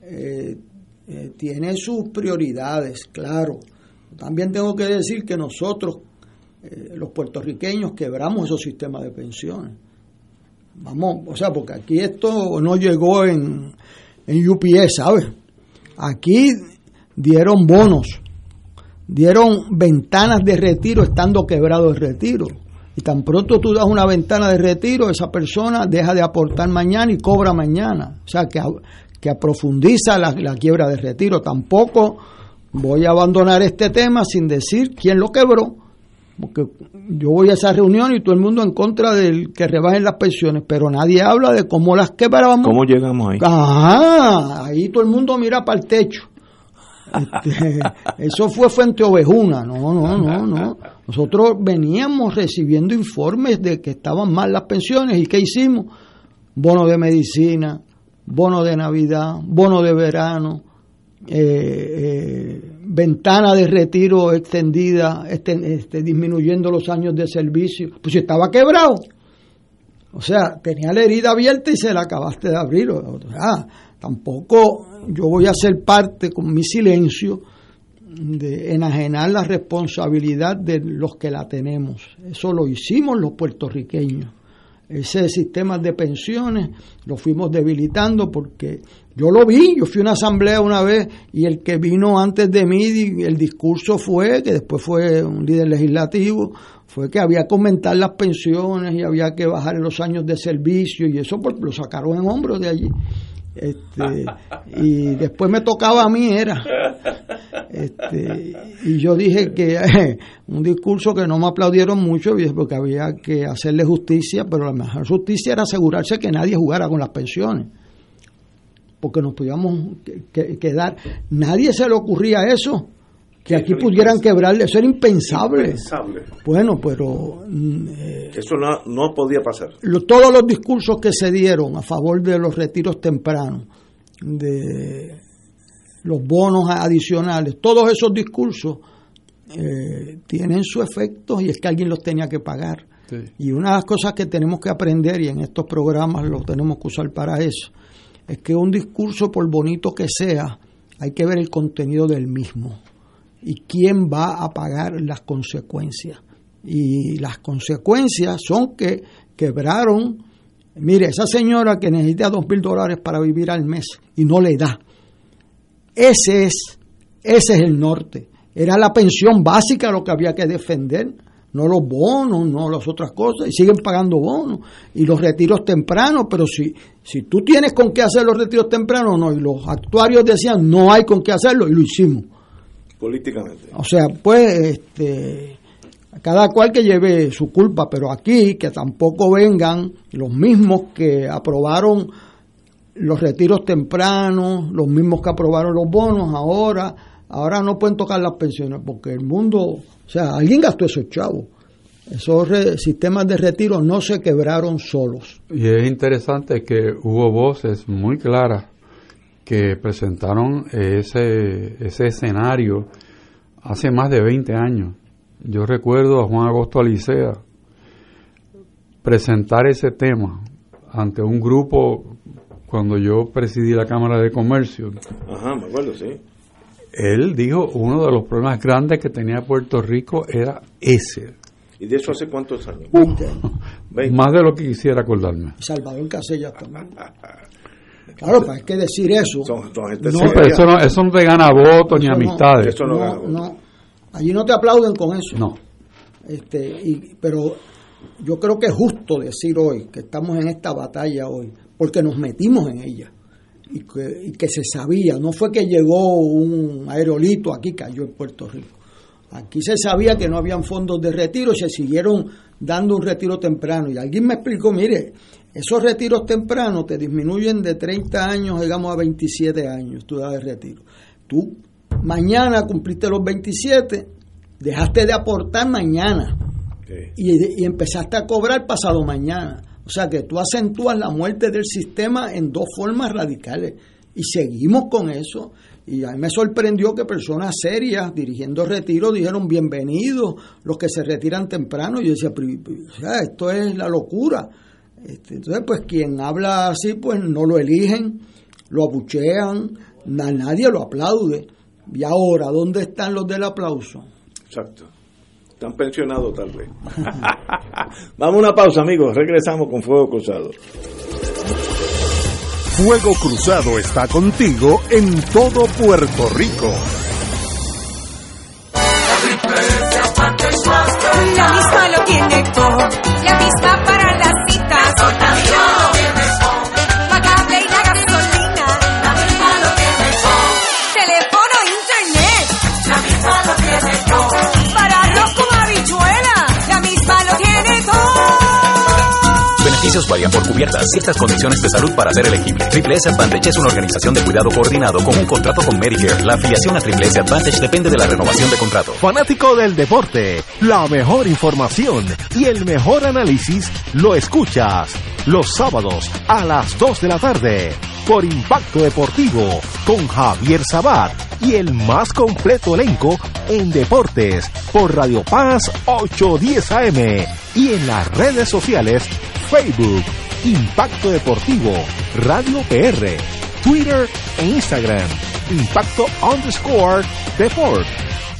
eh, eh, tiene sus prioridades, claro. También tengo que decir que nosotros, los puertorriqueños, quebramos esos sistemas de pensiones. Vamos, o sea, porque aquí esto no llegó en, en UPS, ¿sabes? Aquí dieron bonos, dieron ventanas de retiro estando quebrado el retiro. Y tan pronto tú das una ventana de retiro, esa persona deja de aportar mañana y cobra mañana. O sea, que, que profundiza la, la quiebra de retiro. Tampoco voy a abandonar este tema sin decir quién lo quebró. Porque yo voy a esa reunión y todo el mundo en contra del que rebajen las pensiones, pero nadie habla de cómo las quebramos. ¿Cómo llegamos ahí? Ah, ahí todo el mundo mira para el techo. Este, eso fue Fuente Ovejuna, no, no, no, no. Nosotros veníamos recibiendo informes de que estaban mal las pensiones y ¿qué hicimos? Bono de medicina, bono de Navidad, bono de verano, eh, eh, ventana de retiro extendida, este, este, disminuyendo los años de servicio. Pues estaba quebrado. O sea, tenía la herida abierta y se la acabaste de abrir. O sea, tampoco yo voy a ser parte con mi silencio de enajenar la responsabilidad de los que la tenemos. Eso lo hicimos los puertorriqueños. Ese sistema de pensiones lo fuimos debilitando porque yo lo vi, yo fui a una asamblea una vez y el que vino antes de mí, el discurso fue, que después fue un líder legislativo, fue que había que aumentar las pensiones y había que bajar los años de servicio y eso pues, lo sacaron en hombros de allí. Este, y después me tocaba a mí era. Este, y yo dije que un discurso que no me aplaudieron mucho porque había que hacerle justicia pero la mejor justicia era asegurarse que nadie jugara con las pensiones. Porque nos podíamos quedar. Nadie se le ocurría eso que aquí pudieran quebrarle, eso era impensable. Bueno, pero... Mm, eh, eso no, no, podía pasar. todos los discursos que se dieron a favor de los retiros tempranos, de los bonos adicionales, todos esos discursos eh, tienen su efecto y es que alguien los tenía que pagar. Y una de las cosas que tenemos que aprender, y en estos programas los tenemos que usar para eso, es que un discurso, por bonito que sea, hay que ver el contenido del mismo y quién va a pagar las consecuencias. Y las consecuencias son que quebraron, mire, esa señora que necesita dos mil dólares para vivir al mes y no le da. Ese es, ese es el norte. Era la pensión básica lo que había que defender, no los bonos, no las otras cosas, y siguen pagando bonos, y los retiros tempranos, pero si, si tú tienes con qué hacer los retiros tempranos, no, y los actuarios decían no hay con qué hacerlo, y lo hicimos políticamente. O sea, pues este, cada cual que lleve su culpa, pero aquí que tampoco vengan los mismos que aprobaron los retiros tempranos, los mismos que aprobaron los bonos, ahora, ahora no pueden tocar las pensiones, porque el mundo, o sea, alguien gastó esos chavos. Esos sistemas de retiro no se quebraron solos. Y es interesante que hubo voces muy claras que presentaron ese, ese escenario hace más de 20 años. Yo recuerdo a Juan Agosto Alicea presentar ese tema ante un grupo cuando yo presidí la Cámara de Comercio. Ajá, me acuerdo, sí. Él dijo uno de los problemas grandes que tenía Puerto Rico era ese. ¿Y de eso hace cuántos años? Más de lo que quisiera acordarme. Salvador Casellas también. Claro, para hay que decir eso. Son, eso, no, eso no te gana votos ni amistades. No, allí no te aplauden con eso. No. Este, y, pero yo creo que es justo decir hoy que estamos en esta batalla hoy, porque nos metimos en ella y que, y que se sabía, no fue que llegó un aerolito aquí, cayó en Puerto Rico. Aquí se sabía que no habían fondos de retiro, se siguieron dando un retiro temprano. Y alguien me explicó, mire, esos retiros tempranos te disminuyen de 30 años, digamos, a 27 años, tu edad de retiro. Tú mañana cumpliste los 27, dejaste de aportar mañana y, y empezaste a cobrar pasado mañana. O sea que tú acentúas la muerte del sistema en dos formas radicales. Y seguimos con eso. Y a mí me sorprendió que personas serias dirigiendo retiro dijeron bienvenidos los que se retiran temprano. Y yo decía, "Pero, o sea, esto es la locura. Este, entonces, pues quien habla así, pues no lo eligen, lo abuchean, na- nadie lo aplaude. Y ahora, ¿dónde están los del aplauso? Exacto. Están pensionados tal vez. Vamos a una pausa, amigos. Regresamos con Fuego Cruzado. Fuego Cruzado está contigo en todo Puerto Rico. Beneficios varían por cubiertas. Ciertas condiciones de salud para ser elegible. Triple S Advantage es una organización de cuidado coordinado con un contrato con Medicare. La afiliación a Triple S Advantage depende de la renovación de contrato. Fanático del deporte, la mejor información y el mejor análisis lo escuchas los sábados a las 2 de la tarde por Impacto Deportivo con Javier Sabat y el más completo elenco en deportes por Radio Paz 810 AM y en las redes sociales Facebook, Impacto Deportivo, Radio PR, Twitter e Instagram, Impacto underscore Deport.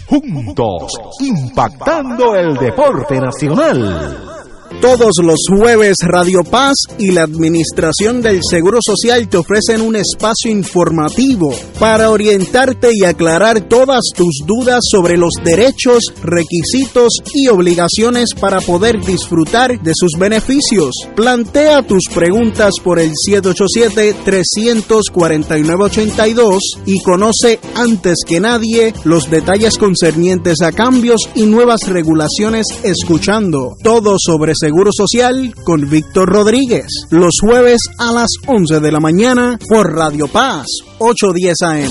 Juntos, impactando el deporte nacional. Todos los jueves Radio Paz y la Administración del Seguro Social te ofrecen un espacio informativo para orientarte y aclarar todas tus dudas sobre los derechos, requisitos y obligaciones para poder disfrutar de sus beneficios. Plantea tus preguntas por el 787-349-82 y conoce antes que nadie los detalles concernientes a cambios y nuevas regulaciones escuchando todo sobre Seguro Social con Víctor Rodríguez, los jueves a las 11 de la mañana por Radio Paz 810 AM.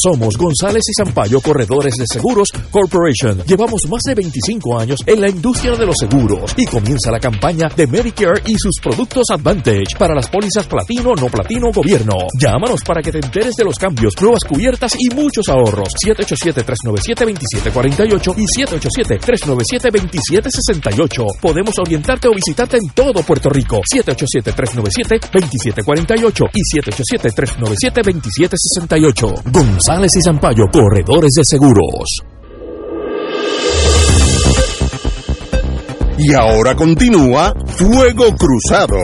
Somos González y Zampayo Corredores de Seguros Corporation. Llevamos más de 25 años en la industria de los seguros y comienza la campaña de Medicare y sus productos Advantage para las pólizas platino, no platino, gobierno. Llámanos para que te enteres de los cambios, nuevas cubiertas y muchos ahorros. 787-397-2748 y 787-397-2768. Podemos orientarte o visitarte en todo Puerto Rico. 787-397-2748 y 787-397-2768. González y Zampayo, Corredores de Seguros. Y ahora continúa Fuego Cruzado.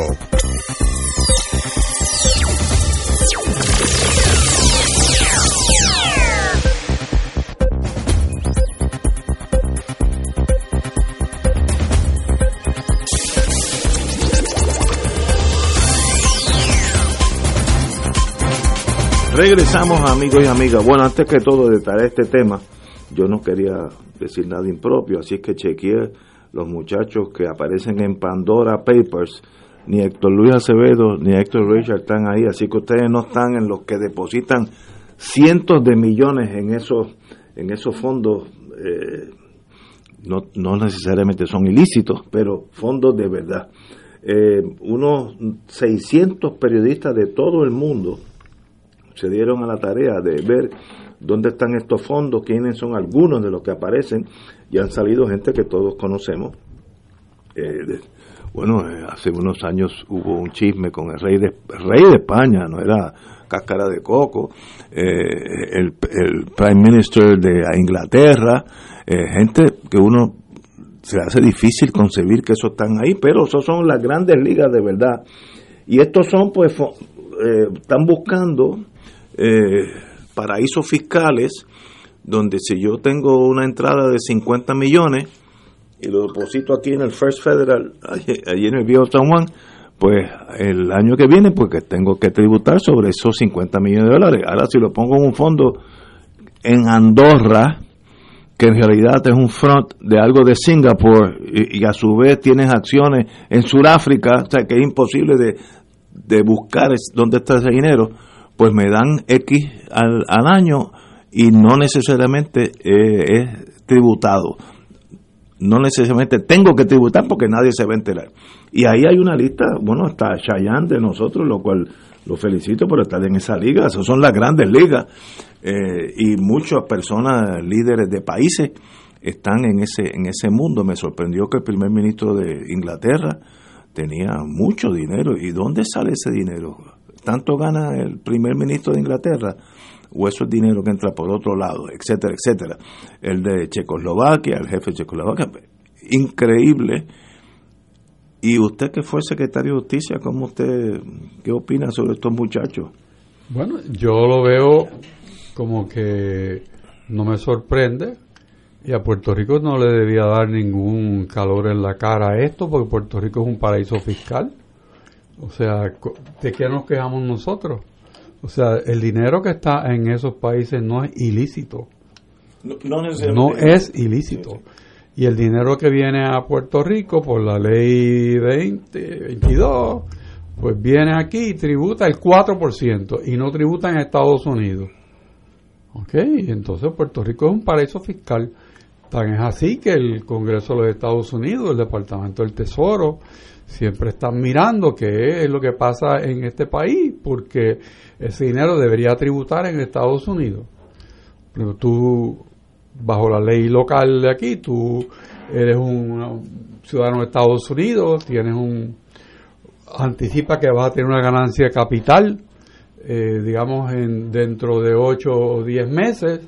Regresamos, amigos y amigas. Bueno, antes que todo, de traer este tema, yo no quería decir nada impropio, así es que chequeé los muchachos que aparecen en Pandora Papers, ni Héctor Luis Acevedo ni Héctor Richard están ahí, así que ustedes no están en los que depositan cientos de millones en esos, en esos fondos. Eh, no, no necesariamente son ilícitos, pero fondos de verdad. Eh, unos 600 periodistas de todo el mundo se dieron a la tarea de ver dónde están estos fondos, quiénes son algunos de los que aparecen, y han salido gente que todos conocemos. Eh, bueno, eh, hace unos años hubo un chisme con el rey de, rey de España, no era cáscara de coco, el, el prime minister de Inglaterra, gente que uno se hace difícil concebir que eso están ahí, pero esos son las grandes ligas de verdad. Y estos son, pues, eh, están buscando eh, paraísos fiscales donde si yo tengo una entrada de 50 millones y lo deposito aquí en el First Federal, allí, en el Viejo San Juan, pues el año que viene, pues que tengo que tributar sobre esos 50 millones de dólares. Ahora si lo pongo en un fondo en Andorra, que en realidad es un front de algo de Singapur y, a su vez tienes acciones en Sudáfrica, o sea que es imposible de, de buscar dónde está ese dinero, pues me dan X al, al año y no necesariamente eh, es tributado. No necesariamente tengo que tributar porque nadie se va a enterar. Y ahí hay una lista, bueno, está Cheyenne de nosotros, lo cual lo felicito por estar en esa liga, esas son las grandes ligas. Eh, y muchas personas, líderes de países, están en ese, en ese mundo. Me sorprendió que el primer ministro de Inglaterra tenía mucho dinero. ¿Y dónde sale ese dinero? ¿Tanto gana el primer ministro de Inglaterra? ¿O eso es dinero que entra por otro lado? Etcétera, etcétera. El de Checoslovaquia, el jefe de Checoslovaquia. Increíble. Y usted que fue secretario de Justicia, ¿cómo usted, qué opina sobre estos muchachos? Bueno, yo lo veo como que no me sorprende y a Puerto Rico no le debía dar ningún calor en la cara a esto porque Puerto Rico es un paraíso fiscal. O sea, ¿de qué nos quejamos nosotros? O sea, el dinero que está en esos países no es ilícito. No, es ilícito. Y el dinero que viene a Puerto Rico por la ley 20, 22, pues viene aquí y tributa el 4% y no tributa en Estados Unidos. ¿Ok? Entonces Puerto Rico es un paraíso fiscal. Tan es así que el Congreso de los Estados Unidos, el Departamento del Tesoro, siempre están mirando qué es lo que pasa en este país, porque ese dinero debería tributar en Estados Unidos. Pero tú, bajo la ley local de aquí, tú eres un ciudadano de Estados Unidos, tienes un anticipa que vas a tener una ganancia de capital eh, digamos, en, dentro de 8 o 10 meses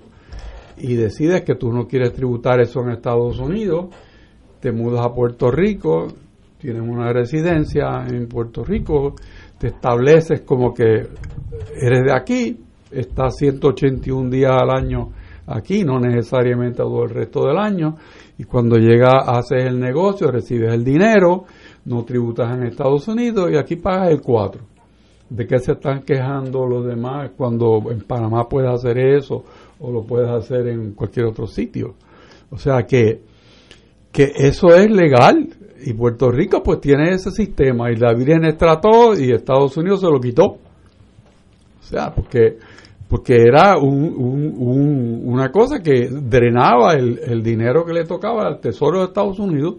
y decides que tú no quieres tributar eso en Estados Unidos, te mudas a Puerto Rico, tienes una residencia en Puerto Rico, te estableces como que eres de aquí, estás 181 días al año aquí, no necesariamente todo el resto del año, y cuando llega haces el negocio, recibes el dinero, no tributas en Estados Unidos y aquí pagas el 4 de qué se están quejando los demás cuando en Panamá puedes hacer eso o lo puedes hacer en cualquier otro sitio. O sea que, que eso es legal y Puerto Rico pues tiene ese sistema y la Virgen trató y Estados Unidos se lo quitó. O sea, porque, porque era un, una cosa que drenaba el, el dinero que le tocaba al Tesoro de Estados Unidos.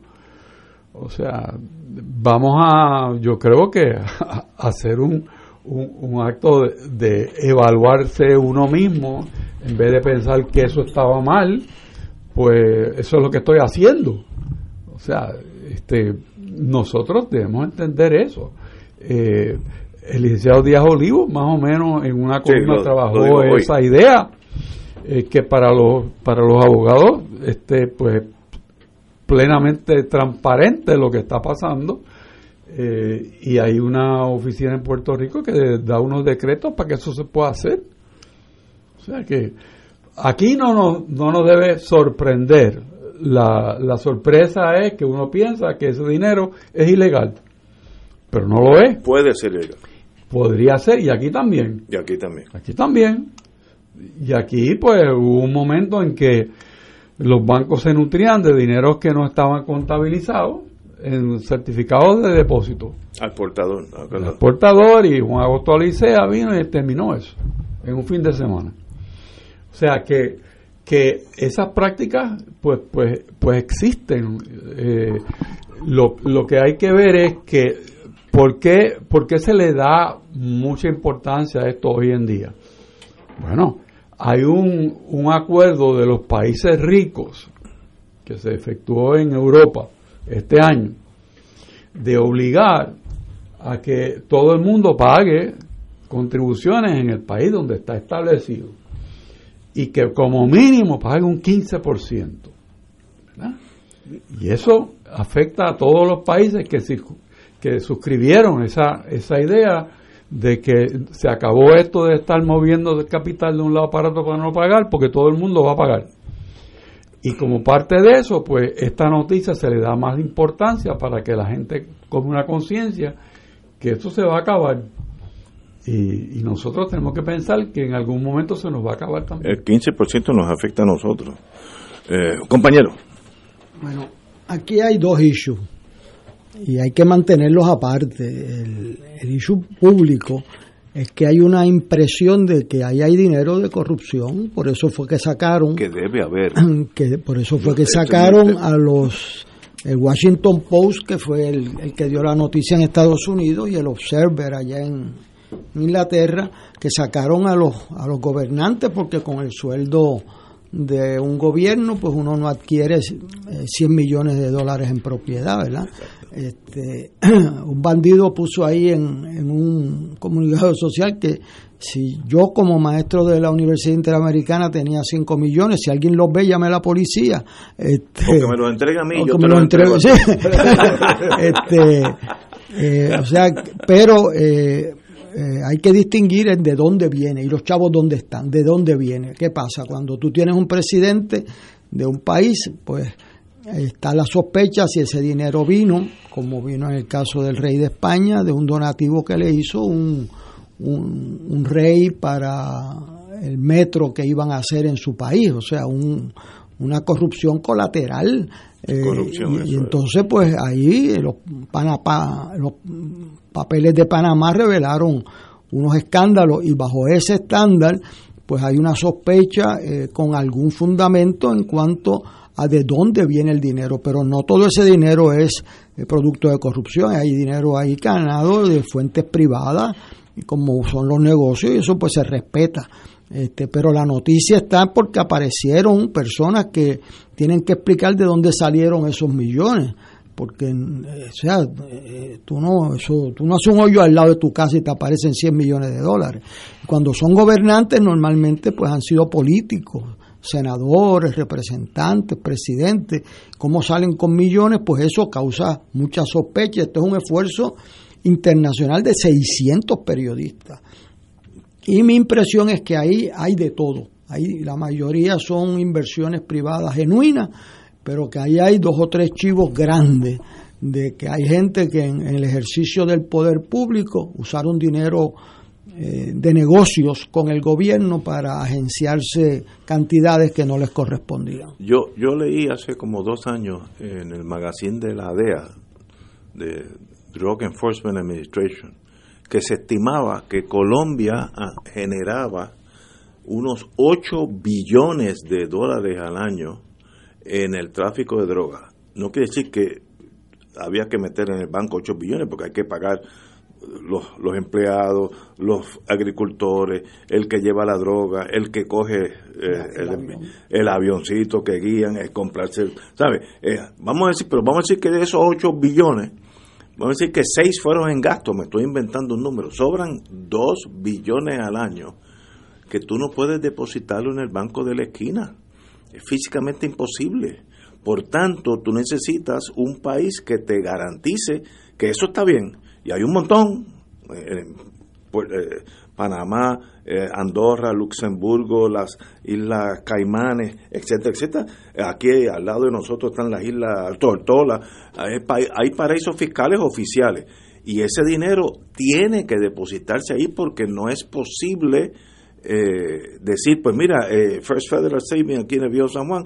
O sea, vamos a, yo creo que hacer un, un, acto de, evaluarse uno mismo, en vez de pensar que eso estaba mal, pues eso es lo que estoy haciendo. O sea, este, nosotros debemos entender eso. Eh, el licenciado Díaz Olivo, más o menos en una columna trabajó esa idea, eh, que para los, para los abogados, este, pues plenamente transparente lo que está pasando eh, y hay una oficina en Puerto Rico que da unos decretos para que eso se pueda hacer. O sea que aquí no nos, no nos debe sorprender. La, la sorpresa es que uno piensa que ese dinero es ilegal, pero no lo es. Puede ser ilegal. Podría ser, y aquí también. Y aquí también. Aquí también. Y aquí, pues, hubo un momento en que los bancos se nutrían de dineros que no estaban contabilizados en certificados de depósito. Al portador. Portador y Juan Agosto Alicea vino y terminó eso en un fin de semana. O sea que, que esas prácticas pues, pues, pues existen. Eh, lo, lo que hay que ver es que ¿por qué, ¿por qué se le da mucha importancia a esto hoy en día? Bueno, hay un, un acuerdo de los países ricos que se efectuó en Europa este año de obligar a que todo el mundo pague contribuciones en el país donde está establecido y que como mínimo pague un 15%. Y eso afecta a todos los países que, que suscribieron esa, esa idea de que se acabó esto de estar moviendo el capital de un lado para otro para no pagar, porque todo el mundo va a pagar. Y como parte de eso, pues esta noticia se le da más importancia para que la gente come una conciencia que esto se va a acabar. Y, nosotros tenemos que pensar que en algún momento se nos va a acabar también. El 15% nos afecta a nosotros. Eh, compañero. Bueno, aquí hay dos issues y hay que mantenerlos aparte. El, el issue público es que hay una impresión de que ahí hay dinero de corrupción, por eso fue que sacaron que debe haber que por eso fue que sacaron a los el Washington Post que fue el, que dio la noticia en Estados Unidos y el Observer allá en, Inglaterra que sacaron a los a los gobernantes porque con el sueldo de un gobierno, pues uno no adquiere 100 eh, millones de dólares en propiedad, ¿verdad? Este, un bandido puso ahí en, en, un comunicado social que si yo como maestro de la Universidad Interamericana tenía 5 millones, si alguien los ve, llame a la policía. Este, o que me lo entregue a mí, yo me lo entrego. este, eh, o sea, pero... Eh, eh, hay que distinguir de dónde viene y los chavos dónde están, de dónde viene. ¿Qué pasa? Cuando tú tienes un presidente de un país, pues está la sospecha si ese dinero vino, como vino en el caso del rey de España, de un donativo que le hizo un, un, rey para el metro que iban a hacer en su país, o sea, un, una corrupción colateral. Eh, y, entonces, pues ahí los, Panapa, los papeles de Panamá revelaron unos escándalos y bajo ese estándar, pues hay una sospecha eh, con algún fundamento en cuanto a de dónde viene el dinero, pero no todo ese dinero es eh, producto de corrupción, hay dinero ahí ganado de fuentes privadas, como son los negocios, y eso pues se respeta. Este, pero la noticia está porque aparecieron personas que tienen que explicar de dónde salieron esos millones porque eh, o sea eh, tú no eso tú no haces un hoyo al lado de tu casa y te aparecen 100 millones de dólares. Cuando son gobernantes normalmente pues han sido políticos senadores representantes presidentes. Cómo salen con millones pues eso causa mucha sospecha. Esto es un esfuerzo internacional de 600 periodistas y mi impresión es que ahí hay de todo ahí la mayoría son inversiones privadas genuinas pero que ahí hay dos o tres chivos grandes de que hay gente que en, el ejercicio del poder público usaron dinero eh, de negocios con el gobierno para agenciarse cantidades que no les correspondían. Yo, yo leí hace como dos años en el magazine de la DEA, de Drug Enforcement Administration, que se estimaba que Colombia ah, generaba unos 8 billones de dólares al año en el tráfico de drogas. No quiere decir que había que meter en el banco 8 billones porque hay que pagar los, los empleados, los agricultores, el que lleva la droga, el que coge eh, el, avioncito que guían, es comprarse, ¿sabes? Eh, vamos a decir, pero vamos a decir que de esos 8 billones, vamos a decir que 6 fueron en gasto, me estoy inventando un número, sobran 2 billones al año que tú no puedes depositarlo en el banco de la esquina es físicamente imposible. Por tanto, tú necesitas un país que te garantice que eso está bien. Y hay un montón. Eh, eh, Panamá, eh, Andorra, Luxemburgo, las Islas Caimanes, etcétera, etcétera. Aquí al lado de nosotros están las Islas Tortola. Hay, paraísos fiscales oficiales. Y ese dinero tiene que depositarse ahí porque no es posible eh, decir, pues mira, eh, First Federal Saving aquí en el Viejo San Juan,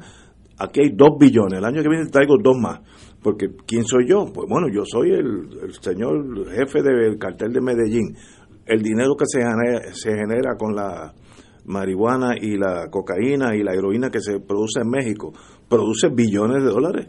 aquí hay dos billones, el año que viene traigo dos más. Porque, ¿quién soy yo? Pues bueno, yo soy el señor jefe del cartel de Medellín. El dinero que se genera, se genera con la marihuana y la cocaína y la heroína que se produce en México, produce billones de dólares.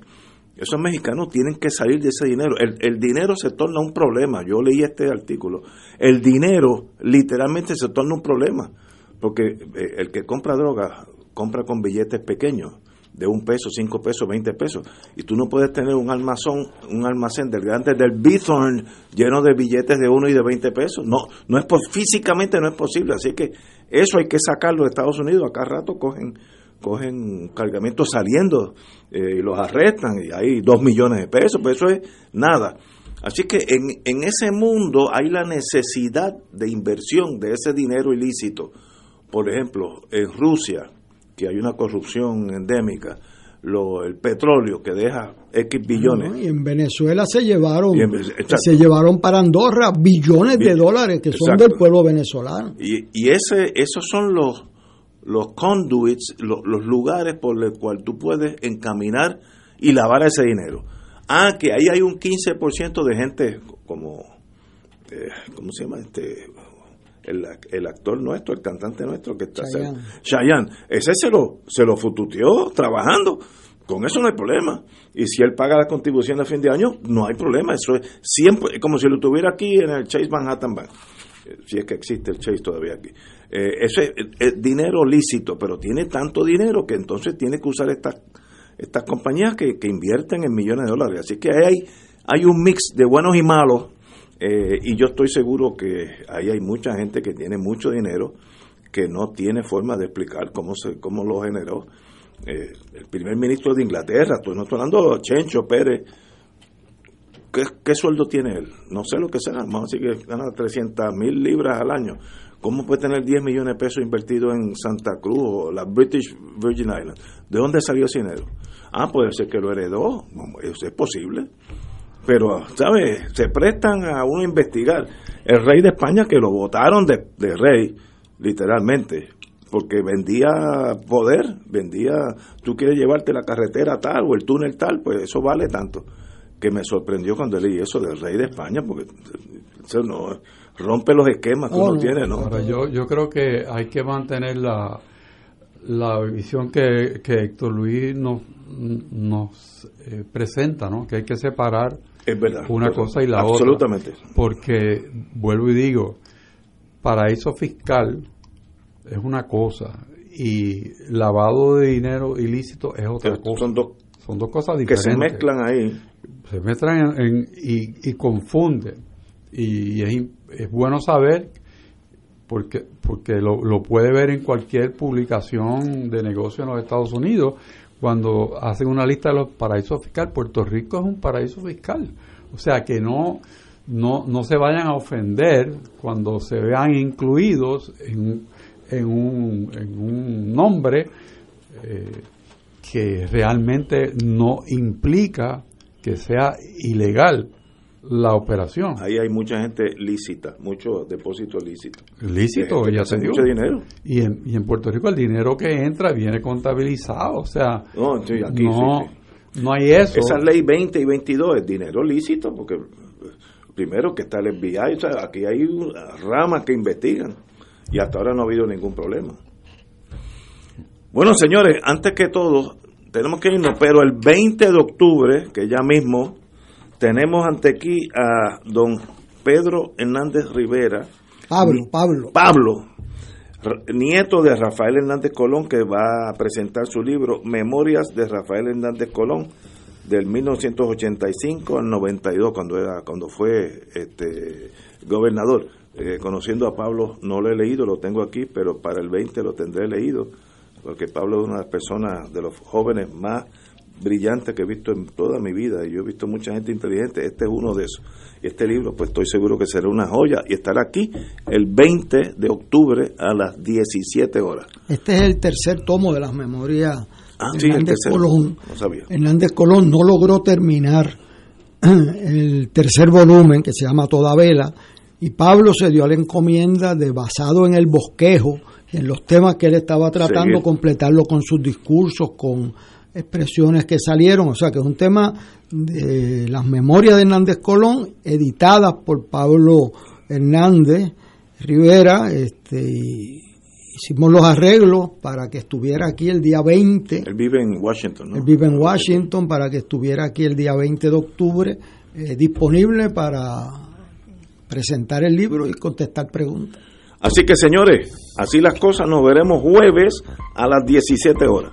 Esos mexicanos tienen que salir de ese dinero. El, el, dinero se torna un problema. Yo leí este artículo. El dinero literalmente se torna un problema. Porque eh, el que compra droga compra con billetes pequeños de un peso, cinco pesos, veinte pesos. Y tú no puedes tener un almacén, un almacén del grande del Bithorn lleno de billetes de uno y de veinte pesos. No, no es físicamente no es posible. Así que eso hay que sacarlo de Estados Unidos. Acá rato cogen cogen cargamentos saliendo eh, y los arrestan y hay dos millones de pesos, pues eso es nada. Así que en, en ese mundo hay la necesidad de inversión de ese dinero ilícito. Por ejemplo, en Rusia, que hay una corrupción endémica, lo, el petróleo que deja X billones. No, y en Venezuela se llevaron, en, se llevaron para Andorra billones de dólares que son del pueblo venezolano. Y, y ese, esos son los, los conduits, los, los lugares por los cuales tú puedes encaminar y lavar ese dinero. Ah, que ahí hay un 15% de gente como, eh, ¿cómo se llama? este el, el, actor nuestro, el cantante nuestro que está Chayanne. Chayanne. Ese se lo, se lo fututeó trabajando. Con eso no hay problema. Y si él paga la contribución de fin de año, no hay problema. Eso es siempre como si lo tuviera aquí en el Chase Manhattan Bank. Si es que existe el Chase todavía aquí. Eh, eso es, es, dinero lícito, pero tiene tanto dinero que entonces tiene que usar estas estas compañías que, que invierten en millones de dólares. Así que hay, hay un mix de buenos y malos eh, y yo estoy seguro que ahí hay mucha gente que tiene mucho dinero que no tiene forma de explicar cómo se cómo lo generó. Eh, el primer ministro de Inglaterra, estoy no estoy hablando de Chencho Pérez, ¿qué, ¿qué, sueldo tiene él? No sé lo que será, vamos a decir que gana 300 mil libras al año. ¿Cómo puede tener 10 millones de pesos invertidos en Santa Cruz o la British Virgin Islands? ¿De dónde salió ese dinero? Ah, puede ser que lo heredó, es posible pero, ¿sabes? Se prestan a uno investigar. El rey de España que lo votaron de, de rey, literalmente, porque vendía poder, vendía, tú quieres llevarte la carretera tal o el túnel tal, pues eso vale tanto. Que me sorprendió cuando leí eso del rey de España, porque eso no rompe los esquemas que oh, uno no. tiene, ¿no? Ahora, yo, yo creo que hay que mantener la, la visión que, que Héctor Luis nos, nos eh, presenta, ¿no? Que hay que separar es verdad, una verdad, cosa y la absolutamente. otra. Porque, vuelvo y digo, paraíso fiscal es una cosa y lavado de dinero ilícito es otra cosa. Son dos, son dos cosas diferentes. Que se mezclan ahí. Se mezclan en, en, y, y, confunden. Y es, es, bueno saber, porque, porque lo, lo puede ver en cualquier publicación de negocio en los Estados Unidos, cuando hacen una lista de los paraísos fiscales, Puerto Rico es un paraíso fiscal. O sea que no, no, no se vayan a ofender cuando se vean incluidos en, un nombre eh, que realmente no implica que sea ilegal la operación. Ahí hay mucha gente lícita, muchos depósitos lícitos. Lícito, ya se dio. mucho dinero. Y en, y en Puerto Rico el dinero que entra viene contabilizado, o sea, no, sí, aquí, no, sí, sí. no hay eso. Esa ley 20 y 22 es dinero lícito, porque primero que está el FBI, o sea, aquí hay ramas que investigan y hasta ahora no ha habido ningún problema. Bueno, señores, antes que todo, tenemos que irnos, pero el 20 de octubre, que ya mismo tenemos ante aquí a don Pedro Hernández Rivera. Pablo, Pablo. Pablo, nieto de Rafael Hernández Colón, que va a presentar su libro Memorias de Rafael Hernández Colón, del 1985 al 92, cuando, era, cuando fue este, gobernador. Eh, conociendo a Pablo, no lo he leído, lo tengo aquí, pero para el 20 lo tendré leído, porque Pablo es una de las personas, de los jóvenes más brillante que he visto en toda mi vida y yo he visto mucha gente inteligente, este es uno de esos. Y este libro, pues estoy seguro que será una joya y estará aquí el 20 de octubre a las 17 horas. Este es el tercer tomo de las memorias ah, sí, Hernández el Colón. No sabía. Hernández Colón no logró terminar el tercer volumen que se llama Toda Vela y Pablo se dio a la encomienda de basado en el bosquejo en los temas que él estaba tratando, sí. completarlo con sus discursos, con expresiones que salieron, o sea que es un tema de las memorias de Hernández Colón, editadas por Pablo Hernández Rivera, este, hicimos los arreglos para que estuviera aquí el día 20. Él vive en Washington, ¿no? Él vive en Washington para que estuviera aquí el día 20 de octubre, eh, disponible para presentar el libro y contestar preguntas. Así que señores, así las cosas, nos veremos jueves a las 17 horas.